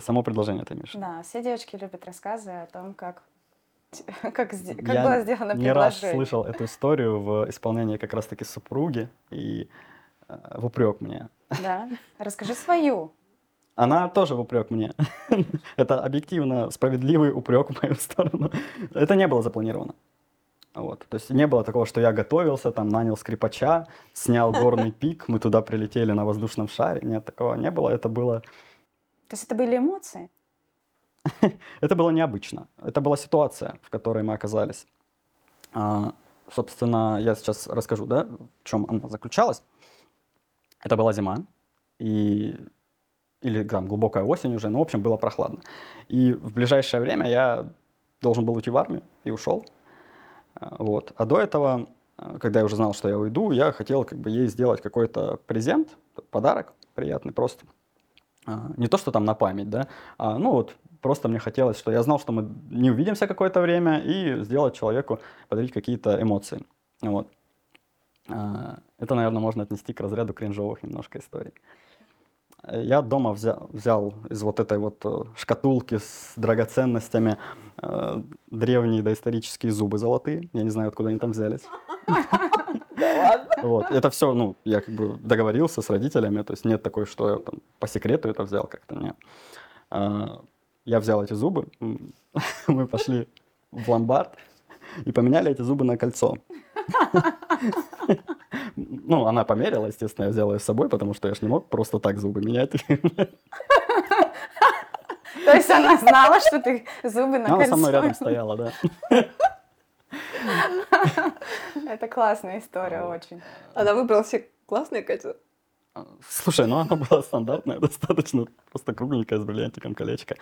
Speaker 2: Само предложение ты имеешь?
Speaker 3: Да, все девочки любят рассказы о том, как, как, как
Speaker 2: Я
Speaker 3: было сделано
Speaker 2: не раз слышал эту историю в исполнении как раз-таки супруги и э, в упрек мне.
Speaker 3: Да, расскажи свою.
Speaker 2: Она тоже в упрек мне. Это объективно справедливый упрек в мою сторону. Это не было запланировано. Вот. То есть не было такого, что я готовился, там нанял скрипача, снял горный пик, мы туда прилетели на воздушном шаре. Нет, такого не было. Это было,
Speaker 3: То есть это были эмоции?
Speaker 2: это было необычно. Это была ситуация, в которой мы оказались. А, собственно, я сейчас расскажу, да, в чем она заключалась. Это была зима, и или там глубокая осень уже, ну, в общем, было прохладно. И в ближайшее время я должен был уйти в армию и ушел. А, Вот. А до этого, а, когда я уже знал, что я уйду, я хотел как бы ей сделать какой-то презент, подарок приятный просто. А, Не то, что там на память, да, а ну вот просто мне хотелось, что я знал, что мы не увидимся какое-то время, и сделать человеку, подарить какие-то эмоции. Вот. А, Это, наверное, можно отнести к разряду кринжовых немножко историй. Я дома взял, взял из вот этой вот э, шкатулки с драгоценностями э, древние доисторические зубы золотые. Я не знаю, откуда они там взялись. Вот. Это все, ну, я как бы договорился с родителями, то есть нет такой, что я там по секрету это взял как-то, нет. Я взял эти зубы, мы пошли в ломбард и поменяли эти зубы на кольцо. Ну, она померила, естественно, я взял ее с собой, потому что я ж не мог просто так зубы менять.
Speaker 3: То есть она знала, что ты зубы на
Speaker 2: Она со мной
Speaker 3: кольцо.
Speaker 2: рядом стояла, да.
Speaker 3: Это классная история очень.
Speaker 1: Она выбрала себе классное кольцо.
Speaker 2: Слушай, ну она была стандартная, достаточно просто кругленькая с бриллиантиком колечко.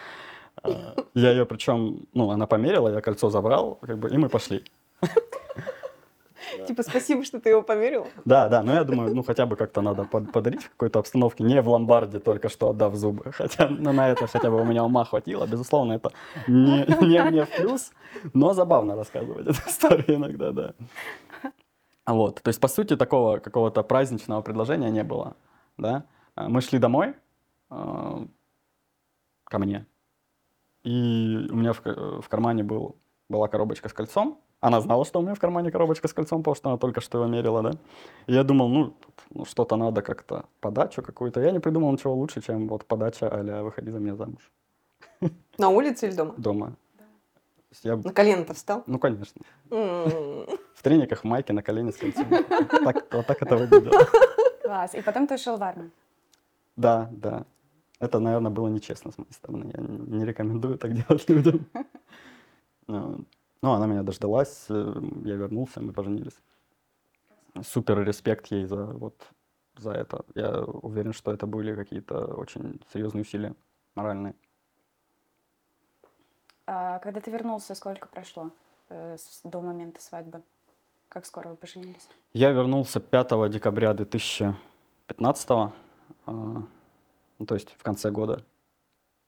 Speaker 2: А, Я ее причем, ну, она померила, я кольцо забрал, как бы, и мы пошли.
Speaker 1: Типа, спасибо, что ты его померил.
Speaker 2: Да, да, но я думаю, ну хотя бы как-то надо под- подарить в какой-то обстановке, не в ломбарде только что отдав зубы. Хотя ну, на это хотя бы у меня ума хватило. Безусловно, это не, не мне в плюс, но забавно рассказывать эту историю иногда, да. Вот, то есть, по сути, такого какого-то праздничного предложения не было, да. А, Мы шли домой а, ко мне, и у меня в, ка- в кармане был, была коробочка с кольцом. Она знала, что у меня в кармане коробочка с кольцом, потому что она только что его мерила, да. И я думал, ну, ну, что-то надо как-то, подачу какую-то. Я не придумал ничего лучше, чем вот подача а «Выходи за меня замуж»
Speaker 1: На улице или дома?
Speaker 2: дома. Я,
Speaker 1: На колено-то встал?
Speaker 2: ну, конечно, в трениках, в майке, на колени с кольцом. Так, вот так это выглядело.
Speaker 3: Класс. И потом ты ушел в армию.
Speaker 2: Да, да. Это, наверное, было нечестно с моей стороны. Я не не рекомендую так делать людям. Ну, Ну, она меня дождалась, э, я вернулся, мы поженились. Супер респект ей за вот за это. Я уверен, что это были какие-то очень серьезные усилия моральные.
Speaker 3: А когда ты вернулся, сколько прошло э, с- до момента свадьбы? Как скоро вы поженились?
Speaker 2: Я вернулся 5 декабря 2015, а, ну, то есть в конце года.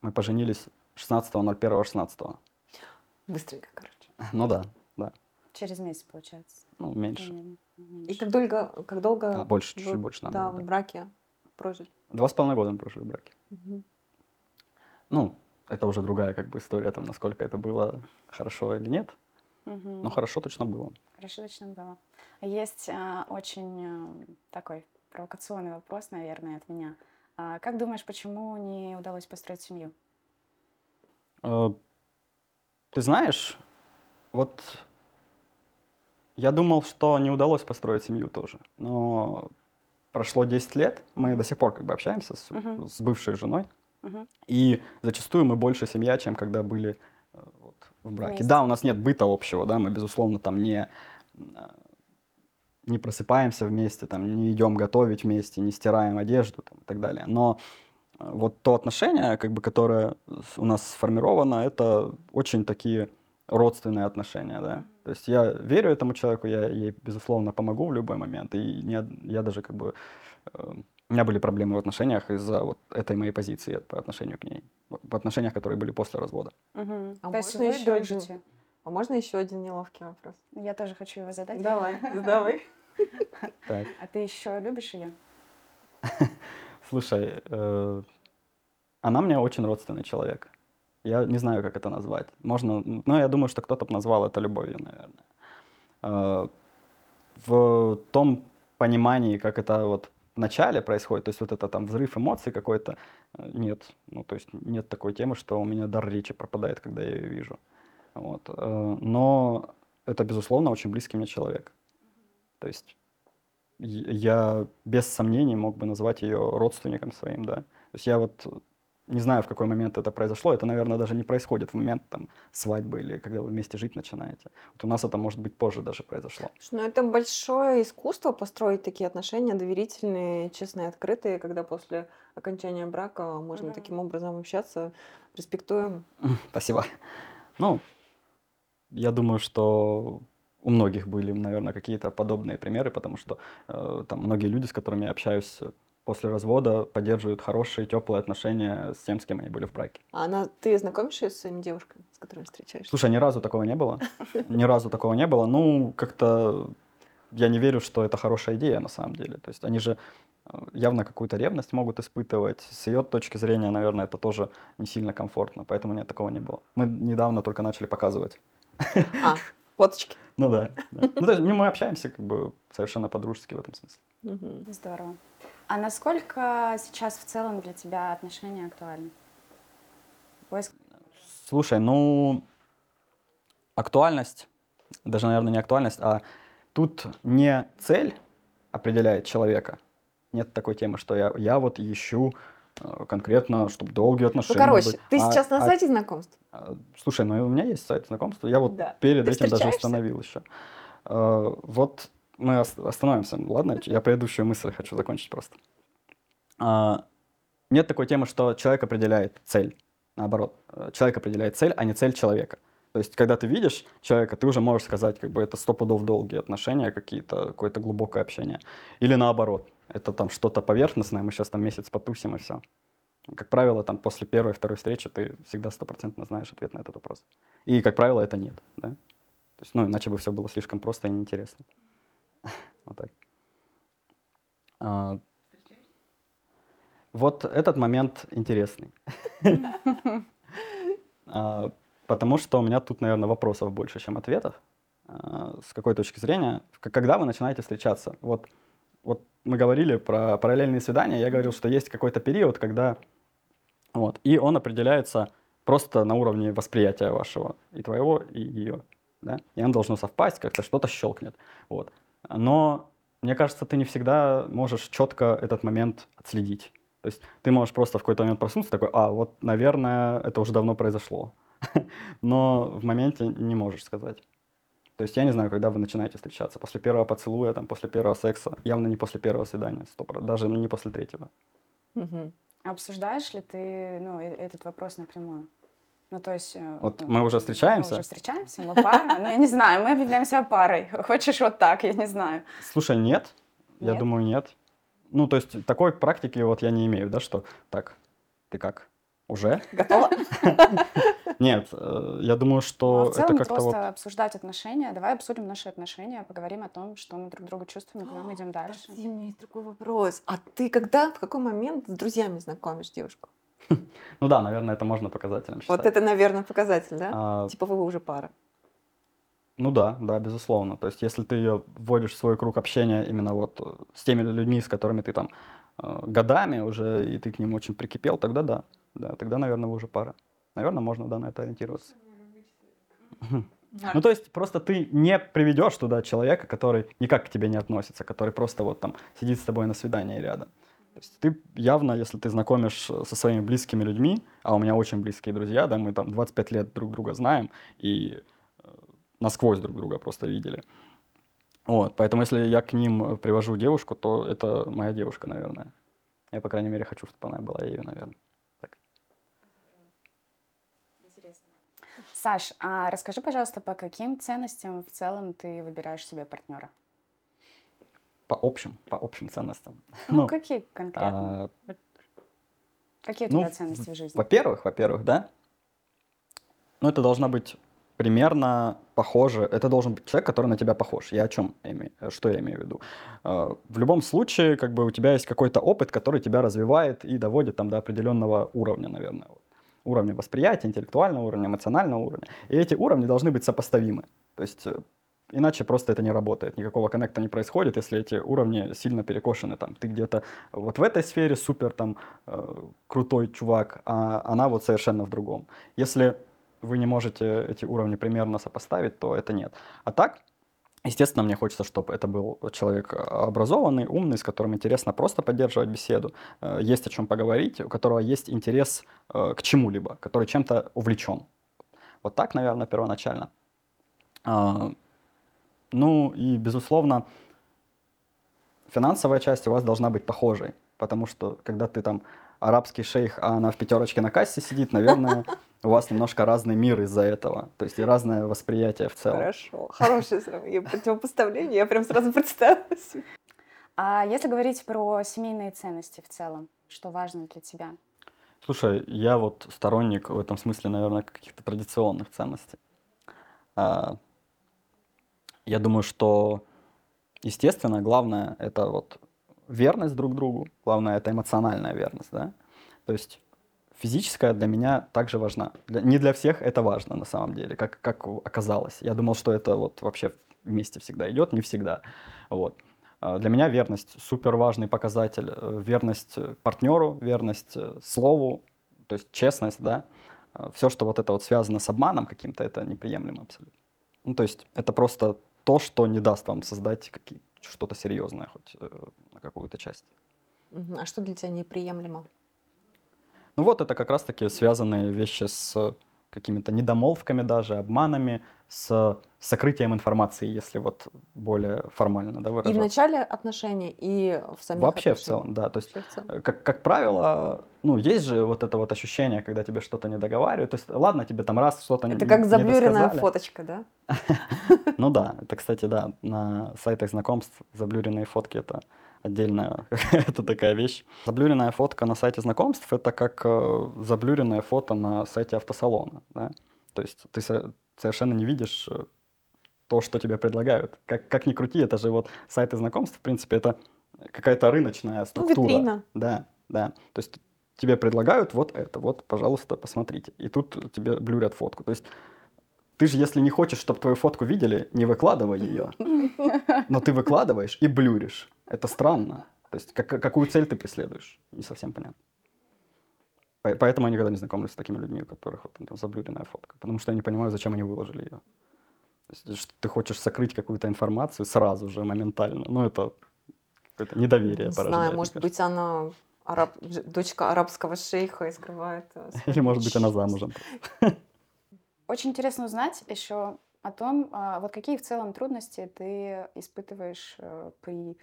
Speaker 2: Мы поженились 16.01.16.
Speaker 1: Быстренько, короче.
Speaker 2: Ну да, да.
Speaker 3: Через месяц, получается.
Speaker 2: Ну, меньше.
Speaker 3: Мгм.
Speaker 1: И как долго, как долго
Speaker 2: А, больше,
Speaker 1: вы-
Speaker 2: чуть-чуть больше надо
Speaker 1: да,
Speaker 2: было,
Speaker 1: в
Speaker 2: да.
Speaker 1: браке прожили?
Speaker 2: Два с половиной года мы прожили в браке.
Speaker 1: Мгм.
Speaker 2: Ну, это уже другая как бы история, там, насколько это было хорошо или нет.
Speaker 3: Мгм.
Speaker 2: Но хорошо точно было.
Speaker 3: Хорошо, точно было. Есть а, очень а, такой провокационный вопрос, наверное, от меня. А, как думаешь, почему не удалось построить семью?
Speaker 2: Э, Ты знаешь, вот я думал, что не удалось построить семью тоже. Но прошло 10 лет, мы до сих пор как бы общаемся с,
Speaker 3: Мгм.
Speaker 2: с бывшей женой. И зачастую мы больше семья, чем когда были э, вот, в браке.
Speaker 3: Вместе.
Speaker 2: Да, у нас нет быта общего, да, мы, безусловно, там не, э, не просыпаемся вместе, там, не идем готовить вместе, не стираем одежду там, и так далее. Но э, вот то отношение, как бы, которое у нас сформировано, это очень такие родственные отношения, да. То есть я верю этому человеку, я ей, безусловно, помогу в любой момент. И не я даже как бы... У меня были проблемы в отношениях из-за вот этой моей позиции по отношению к ней. В отношениях, которые были после развода.
Speaker 3: Мгм.
Speaker 1: А
Speaker 3: То есть
Speaker 1: можно
Speaker 3: вы
Speaker 1: еще один? А можно еще один неловкий вопрос?
Speaker 3: Я тоже хочу его задать.
Speaker 1: Давай, давай.
Speaker 2: Так.
Speaker 3: А ты еще любишь ее?
Speaker 2: Слушай, э, она мне очень родственный человек. Я не знаю, как это назвать. Можно, ну, я думаю, что кто-то б назвал это любовью, наверное. Э, в том понимании, как это вот начале происходит, то есть вот это там взрыв эмоций какой-то, э, нет. Ну, то есть нет такой темы, что у меня дар речи пропадает, когда я ее вижу. Вот. э, Но это, безусловно, очень близкий мне человек. То есть я без сомнений мог бы назвать ее родственником своим, да. То есть я вот не знаю, в какой момент это произошло. Это, наверное, даже не происходит в момент там, свадьбы или когда вы вместе жить начинаете. Вот у нас это, может быть, позже даже произошло.
Speaker 1: Ну, это большое искусство построить такие отношения доверительные, честные, открытые, когда после окончания брака можно
Speaker 3: Мгм.
Speaker 1: таким образом общаться, респектуем.
Speaker 2: Спасибо. Ну, я думаю, что у многих были, наверное, какие-то подобные примеры, потому что э, там многие люди, с которыми я общаюсь после развода, поддерживают хорошие, теплые отношения с тем, с кем они были в браке.
Speaker 1: А она, ты знакомишься с своими девушками, с которыми встречаешься?
Speaker 2: Слушай, ни разу такого не было. Ни разу такого не было. Ну, как-то я не верю, что это хорошая идея на самом деле. То есть они же э, явно какую-то ревность могут испытывать. С ее точки зрения, наверное, это тоже не сильно комфортно. Поэтому нет, такого не было. Мы недавно только начали показывать.
Speaker 1: А, фоточки.
Speaker 2: Ну да. да. Ну, то есть мы общаемся как бы совершенно по-дружески в этом смысле.
Speaker 3: Здорово. А насколько сейчас в целом для тебя отношения актуальны? Поиск
Speaker 2: Слушай, ну, актуальность, даже, наверное, не актуальность, а тут не цель определяет человека. Нет такой темы, что я, я вот ищу э, конкретно, чтобы долгие
Speaker 1: Ну,
Speaker 2: отношения
Speaker 1: короче,
Speaker 2: были.
Speaker 1: ты
Speaker 2: А-
Speaker 1: сейчас на
Speaker 2: а-
Speaker 1: сайте знакомств?
Speaker 2: а, Слушай, ну у меня есть сайт знакомства. Я вот
Speaker 1: Да.
Speaker 2: перед
Speaker 1: Ты
Speaker 2: этим даже установил еще. Э, Вот мы ос- остановимся, ладно? Я предыдущую мысль хочу закончить просто. А, Нет такой темы, что человек определяет цель. Наоборот, э, человек определяет цель, а не цель человека. То есть, когда ты видишь человека, ты уже можешь сказать, как бы это сто пудов долгие отношения какие-то, какое-то глубокое общение. Или наоборот, это там что-то поверхностное, мы сейчас там месяц потусим и все. Как правило, там после первой, второй встречи ты всегда стопроцентно знаешь ответ на этот вопрос. И, как правило, это нет, да? То есть, ну, иначе бы все было слишком просто и неинтересно. Вот так. А, Вот этот момент интересный. А, Потому что у меня тут, наверное, вопросов больше, чем ответов. А, С какой точки зрения? Когда вы начинаете встречаться? Вот, вот мы говорили про параллельные свидания, я говорил, что есть какой-то период, когда... Вот, и он определяется просто на уровне восприятия вашего, и твоего, и ее. Да? И оно должно совпасть, как-то что-то щелкнет. Вот. Но мне кажется, ты не всегда можешь четко этот момент отследить. То есть ты можешь просто в какой-то момент проснуться такой, а, вот, наверное, это уже давно произошло. Но в моменте не можешь сказать. То есть я не знаю, когда вы начинаете встречаться. После первого поцелуя, там, после первого секса. Явно не после первого свидания, 100%, даже не после третьего.
Speaker 1: Мгм.
Speaker 3: Обсуждаешь ли ты ну, э- этот вопрос напрямую? Ну, то есть... э,
Speaker 2: Вот
Speaker 3: ну,
Speaker 2: мы уже встречаемся?
Speaker 3: Мы уже встречаемся, мы пара. Ну, я не знаю, мы объявляем себя парой. Хочешь вот так, я не знаю.
Speaker 2: Слушай, нет. Я
Speaker 3: Нет?
Speaker 2: думаю, нет. Ну, то есть такой практики вот я не имею, да, что так, ты как? Уже?
Speaker 1: Готова?
Speaker 2: Нет, э, я думаю,
Speaker 3: Ну,
Speaker 2: что
Speaker 3: а в целом
Speaker 2: это как-то
Speaker 3: просто
Speaker 2: вот...
Speaker 3: обсуждать отношения. Давай обсудим наши отношения, поговорим о том, что мы друг другу чувствуем, и куда мы идем дальше.
Speaker 1: Подожди, у меня есть другой вопрос. А ты когда, в какой момент с друзьями знакомишь девушку?
Speaker 2: Ну да, наверное, это можно показателем считать.
Speaker 1: Вот это, наверное, показатель, да?
Speaker 2: А,
Speaker 1: Типа вы уже пара.
Speaker 2: Ну да, да, безусловно. То есть, если ты ее вводишь в свой круг общения именно вот э, с теми людьми, с которыми ты там э, годами уже, и ты к ним очень прикипел, тогда да. Да, тогда, наверное, вы уже пара. Наверное, можно, да, на это ориентироваться. Ну, то есть, просто ты не приведешь туда человека, который никак к тебе не относится, который просто вот там сидит с тобой на свидании рядом. То есть ты явно, если ты знакомишь э, со своими близкими людьми, а у меня очень близкие друзья, да, мы там 25 лет друг друга знаем, и э, насквозь друг друга просто видели. Вот, поэтому если я к ним э, привожу девушку, то это моя девушка, наверное. Я, по крайней мере, хочу, чтобы она была ею, наверное. Так.
Speaker 3: Саш, а расскажи, пожалуйста, по каким ценностям в целом ты выбираешь себе партнера?
Speaker 2: По общим, по общим ценностям.
Speaker 3: Ну,
Speaker 2: Ну,
Speaker 3: какие конкретно?
Speaker 2: А,
Speaker 3: Какие у
Speaker 2: ну,
Speaker 3: тебя ценности в жизни?
Speaker 2: Во-первых, во-первых, да, ну это должна быть примерно похоже, это должен быть человек, который на тебя похож. Я о чем имею, что я имею в виду? Э, В любом случае, как бы у тебя есть какой-то опыт, который тебя развивает и доводит там до определенного уровня, наверное. Уровня восприятия, интеллектуального уровня, эмоционального уровня. И эти уровни должны быть сопоставимы. То есть э, иначе просто это не работает. Никакого коннекта не происходит, если эти уровни сильно перекошены. Там, ты где-то вот в этой сфере супер там э, крутой чувак, а она вот совершенно в другом. Если вы не можете эти уровни примерно сопоставить, то это нет. А так, Естественно, мне хочется, чтобы это был человек образованный, умный, с которым интересно просто поддерживать беседу, э, есть о чем поговорить, у которого есть интерес э, к чему-либо, который чем-то увлечен. Вот так, наверное, первоначально. Ну и, безусловно, финансовая часть у вас должна быть похожей, потому что когда ты там арабский шейх, а она в пятерочке на кассе сидит, наверное, у вас немножко разный мир из-за этого. То есть и разное восприятие в целом.
Speaker 1: Хорошо. Хорошее сравнение, противопоставление. Я прям сразу представила себе.
Speaker 3: А если говорить про семейные ценности в целом, что важно для тебя?
Speaker 2: Слушай, я вот сторонник в этом смысле, наверное, каких-то традиционных ценностей. А, я думаю, что, естественно, главное это вот верность друг другу, главное это эмоциональная верность, да. То есть физическая для меня также важна. Для, не для всех это важно на самом деле, как, как оказалось. Я думал, что это вот вообще вместе всегда идет, не всегда. Вот. А, для меня верность супер важный показатель. Э, верность партнеру, верность э, слову, то есть честность, да. Все, что вот это вот связано с обманом каким-то, это неприемлемо абсолютно. Ну, то есть это просто то, что не даст вам создать какие- что-то серьезное хоть э, на какую-то часть.
Speaker 1: А что для тебя неприемлемо?
Speaker 2: Ну вот это как раз-таки связанные вещи с какими-то недомолвками даже, обманами, с сокрытием информации, если вот более формально да,
Speaker 1: И в
Speaker 2: выражаться.
Speaker 1: начале отношений, и в самих
Speaker 2: Вообще в
Speaker 1: отношениях?
Speaker 2: целом, да. То есть,
Speaker 1: в
Speaker 2: э, как, как правило, ну, есть же вот это вот ощущение, когда тебе что-то не договаривают. То есть, ладно, тебе там раз что-то не
Speaker 1: Это как заблюренная фоточка, да?
Speaker 2: Ну да, это, кстати, да, на сайтах знакомств заблюренные фотки это отдельная это такая вещь. Заблюренная фотка на сайте знакомств это как э, заблюренное фото на сайте автосалона. Да? То есть ты совершенно не видишь э, то, что тебе предлагают. Как, как ни крути, это же вот сайты знакомств, в принципе, это какая-то рыночная
Speaker 1: Ну,
Speaker 2: структура.
Speaker 1: витрина.
Speaker 2: Да, да. То есть тебе предлагают вот это, вот, пожалуйста, посмотрите. И тут тебе блюрят фотку. То есть ты же, если не хочешь, чтобы твою фотку видели, не выкладывай ее. Но ты выкладываешь и блюришь. Это странно. То есть как- какую цель ты преследуешь? Не совсем понятно. По- Поэтому я никогда не знакомлюсь с такими людьми, у которых вот там заблюренная фотка. Потому что я не понимаю, зачем они выложили ее. Есть, что ты хочешь сокрыть какую-то информацию сразу же, моментально. Ну, это какое-то недоверие
Speaker 1: Не
Speaker 2: порождает,
Speaker 1: знаю, может быть, она араб- дочка арабского шейха и скрывает... э,
Speaker 2: Или, может быть, она замужем.
Speaker 3: Очень интересно узнать еще о том, а, вот какие в целом трудности ты испытываешь э, при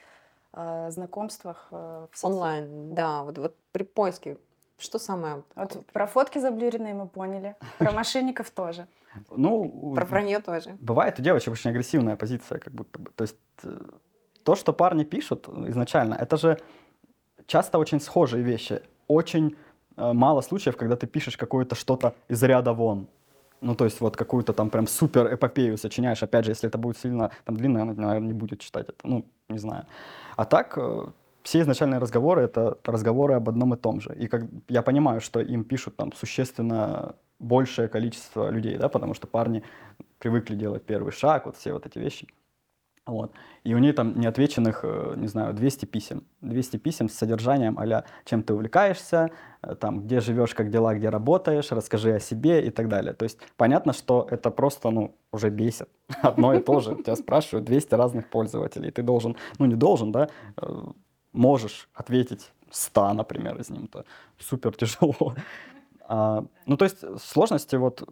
Speaker 3: э, знакомствах в сети.
Speaker 1: Онлайн, да. Вот, вот при поиске, что самое...
Speaker 3: Вот про фотки заблюренные мы поняли, про мошенников тоже.
Speaker 2: Ну,
Speaker 1: Про вранье тоже.
Speaker 2: Бывает у девочек очень агрессивная позиция, как будто бы. То есть э, то, что парни пишут изначально, это же часто очень схожие вещи. Очень э, мало случаев, когда ты пишешь какое-то что-то из ряда вон. Ну, то есть вот какую-то там прям супер эпопею сочиняешь. Опять же, если это будет сильно там длинно, она, наверное, не будет читать это. Ну, не знаю. А так, э, все изначальные разговоры — это разговоры об одном и том же. И как я понимаю, что им пишут там существенно большее количество людей, да, потому что парни привыкли делать первый шаг, вот все вот эти вещи. Вот. И у нее там неотвеченных, э, не знаю, 200 писем. 200 писем с содержанием а чем ты увлекаешься, э, там, где живешь, как дела, где работаешь, расскажи о себе и так далее. То есть понятно, что это просто, ну, уже бесит. Одно и то же. Тебя спрашивают 200 разных пользователей. Ты должен, ну, не должен, да, э, можешь ответить 100, например, из них. Это супер тяжело. А, ну, то есть сложности вот,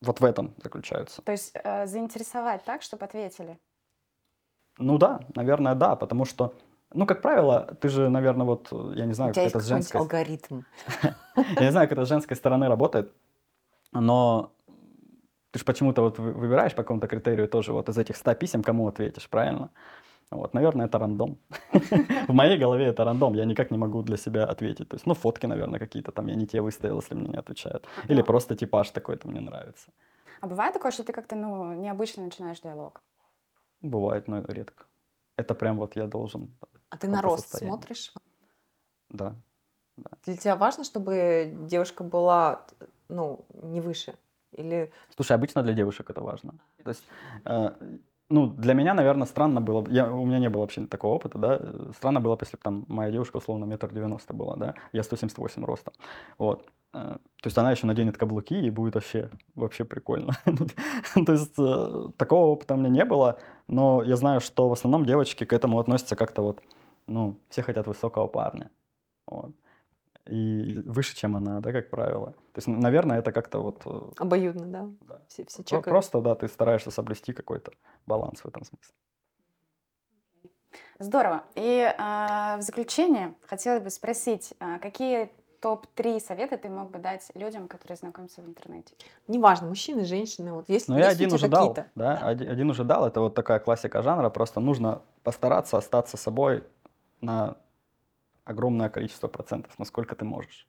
Speaker 2: вот в этом заключаются.
Speaker 3: То есть э, заинтересовать так, чтобы ответили.
Speaker 2: Ну да, наверное, да, потому что, ну, как правило, ты же, наверное, вот, я не знаю, как это с женской...
Speaker 1: алгоритм.
Speaker 2: Я не знаю, как это с женской стороны работает, но ты же почему-то вот вы- выбираешь по какому-то критерию тоже вот из этих 100 писем, кому ответишь, правильно? Вот, наверное, это рандом. В моей голове это рандом, я никак не могу для себя ответить. То есть, ну, фотки, наверное, какие-то там я не те выставил, если мне не отвечают. Или просто типаж такой-то мне нравится.
Speaker 3: А бывает такое, что ты как-то, ну, необычно начинаешь диалог?
Speaker 2: Бывает, но редко. Это прям вот я должен,
Speaker 1: А ты на рост
Speaker 2: состоянии.
Speaker 1: смотришь?
Speaker 2: да.
Speaker 1: Для тебя важно, чтобы девушка была, ну, не выше? Или
Speaker 2: Слушай, обычно для девушек это важно. То есть, э, ну, для меня, наверное, странно было, бы- я, у меня не было вообще такого опыта, да, странно было бы, если бы там моя девушка, условно, метр девяносто была, да, я 178 роста, вот. Э, то есть она еще наденет каблуки и будет вообще, вообще прикольно. То есть э, такого опыта у меня не было, но я знаю, что в основном девочки к этому относятся как-то вот, ну, все хотят высокого парня. Вот. И выше, чем она, да, как правило. То есть, наверное, это как-то вот... э,
Speaker 1: Обоюдно, да.
Speaker 2: Да.
Speaker 1: Все, все чекают.
Speaker 2: Просто, да, ты стараешься соблюсти какой-то баланс в этом смысле.
Speaker 3: Здорово. И а, в заключение хотелось бы спросить, а, какие топ-3 совета ты мог бы дать людям, которые знакомятся в интернете?
Speaker 1: Неважно, мужчины, женщины. Вот есть,
Speaker 2: Но я
Speaker 1: есть у
Speaker 2: один уже дал, да, Один, один уже дал, это вот такая классика жанра, просто нужно постараться остаться собой на огромное количество процентов, насколько ты можешь.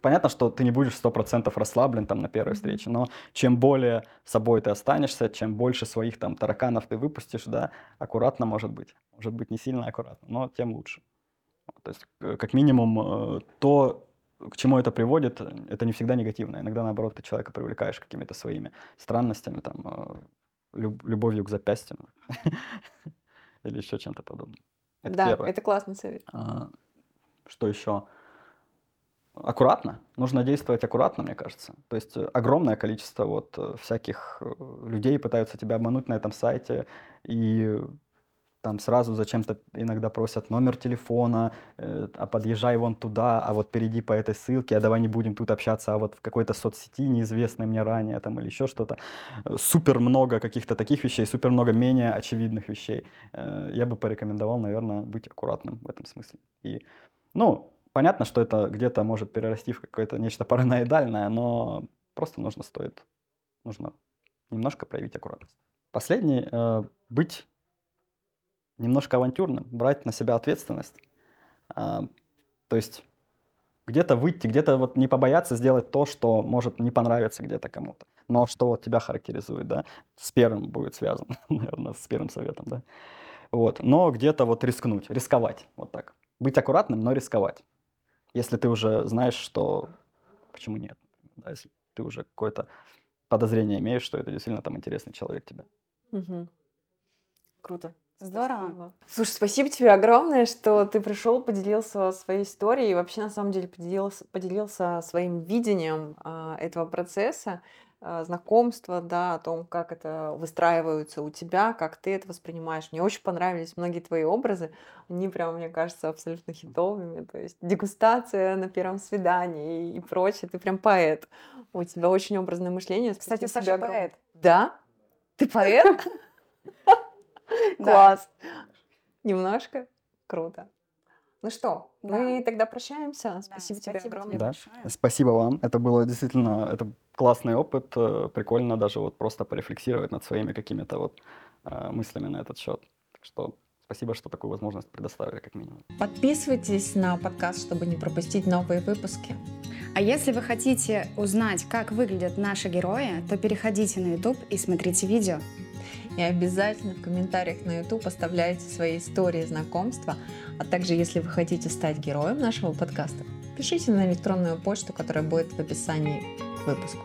Speaker 2: Понятно, что ты не будешь 100% расслаблен там на первой встрече, но чем более собой ты останешься, чем больше своих там тараканов ты выпустишь, да, аккуратно может быть. Может быть не сильно аккуратно, но тем лучше. То есть э, как минимум э, то, к чему это приводит, это не всегда негативно. Иногда, наоборот, ты человека привлекаешь какими-то своими странностями, там, э, люб- любовью к запястьям или еще чем-то подобным. Это
Speaker 1: да,
Speaker 2: первое.
Speaker 1: это классный совет.
Speaker 2: Что еще? Аккуратно. Нужно действовать аккуратно, мне кажется. То есть э, огромное количество вот э, всяких э, людей пытаются тебя обмануть на этом сайте, и там сразу зачем-то иногда просят номер телефона, а подъезжай вон туда, а вот перейди по этой ссылке, а давай не будем тут общаться, а вот в какой-то соцсети неизвестной мне ранее там или еще что-то. Супер много каких-то таких вещей, супер много менее очевидных вещей. Я бы порекомендовал, наверное, быть аккуратным в этом смысле. И, ну, понятно, что это где-то может перерасти в какое-то нечто параноидальное, но просто нужно стоит, нужно немножко проявить аккуратность. Последний, э, быть немножко авантюрным, брать на себя ответственность. А, то есть где-то выйти, где-то вот не побояться сделать то, что может не понравиться где-то кому-то, но что вот тебя характеризует, да, с первым будет связан, наверное, с первым советом, да. Вот, но где-то вот рискнуть, рисковать, вот так. Быть аккуратным, но рисковать. Если ты уже знаешь, что... Почему нет? Да, если ты уже какое-то подозрение имеешь, что это действительно там интересный человек тебе.
Speaker 1: Мгм. Круто.
Speaker 3: Здорово.
Speaker 1: Слушай, спасибо тебе огромное, что ты пришел, поделился своей историей и вообще на самом деле поделился, поделился своим видением а, этого процесса, знакомства, да, о том, как это выстраивается у тебя, как ты это воспринимаешь. Мне очень понравились многие твои образы, они прям, мне кажется, абсолютно хитовыми. То есть дегустация на первом свидании и, и прочее. Ты прям поэт. У тебя очень образное мышление.
Speaker 3: Кстати,
Speaker 1: Спасибо
Speaker 3: Саша
Speaker 1: огромное.
Speaker 3: поэт.
Speaker 1: Да? Ты поэт? Класс. Немножко? Круто. Ну что, мы тогда прощаемся. Спасибо тебе
Speaker 3: спасибо
Speaker 1: огромное.
Speaker 2: Спасибо вам. Это было действительно это классный опыт. э, Прикольно даже вот просто порефлексировать над своими какими-то вот э, мыслями на этот счет. Так что спасибо, что такую возможность предоставили, как минимум.
Speaker 4: Подписывайтесь на подкаст, чтобы не пропустить новые выпуски.
Speaker 3: А если вы хотите узнать, как выглядят наши герои, то переходите на YouTube и смотрите видео.
Speaker 4: И обязательно в комментариях на YouTube оставляйте свои истории знакомства. А также, если вы хотите стать героем нашего подкаста, пишите на электронную почту, которая будет в описании выпуску.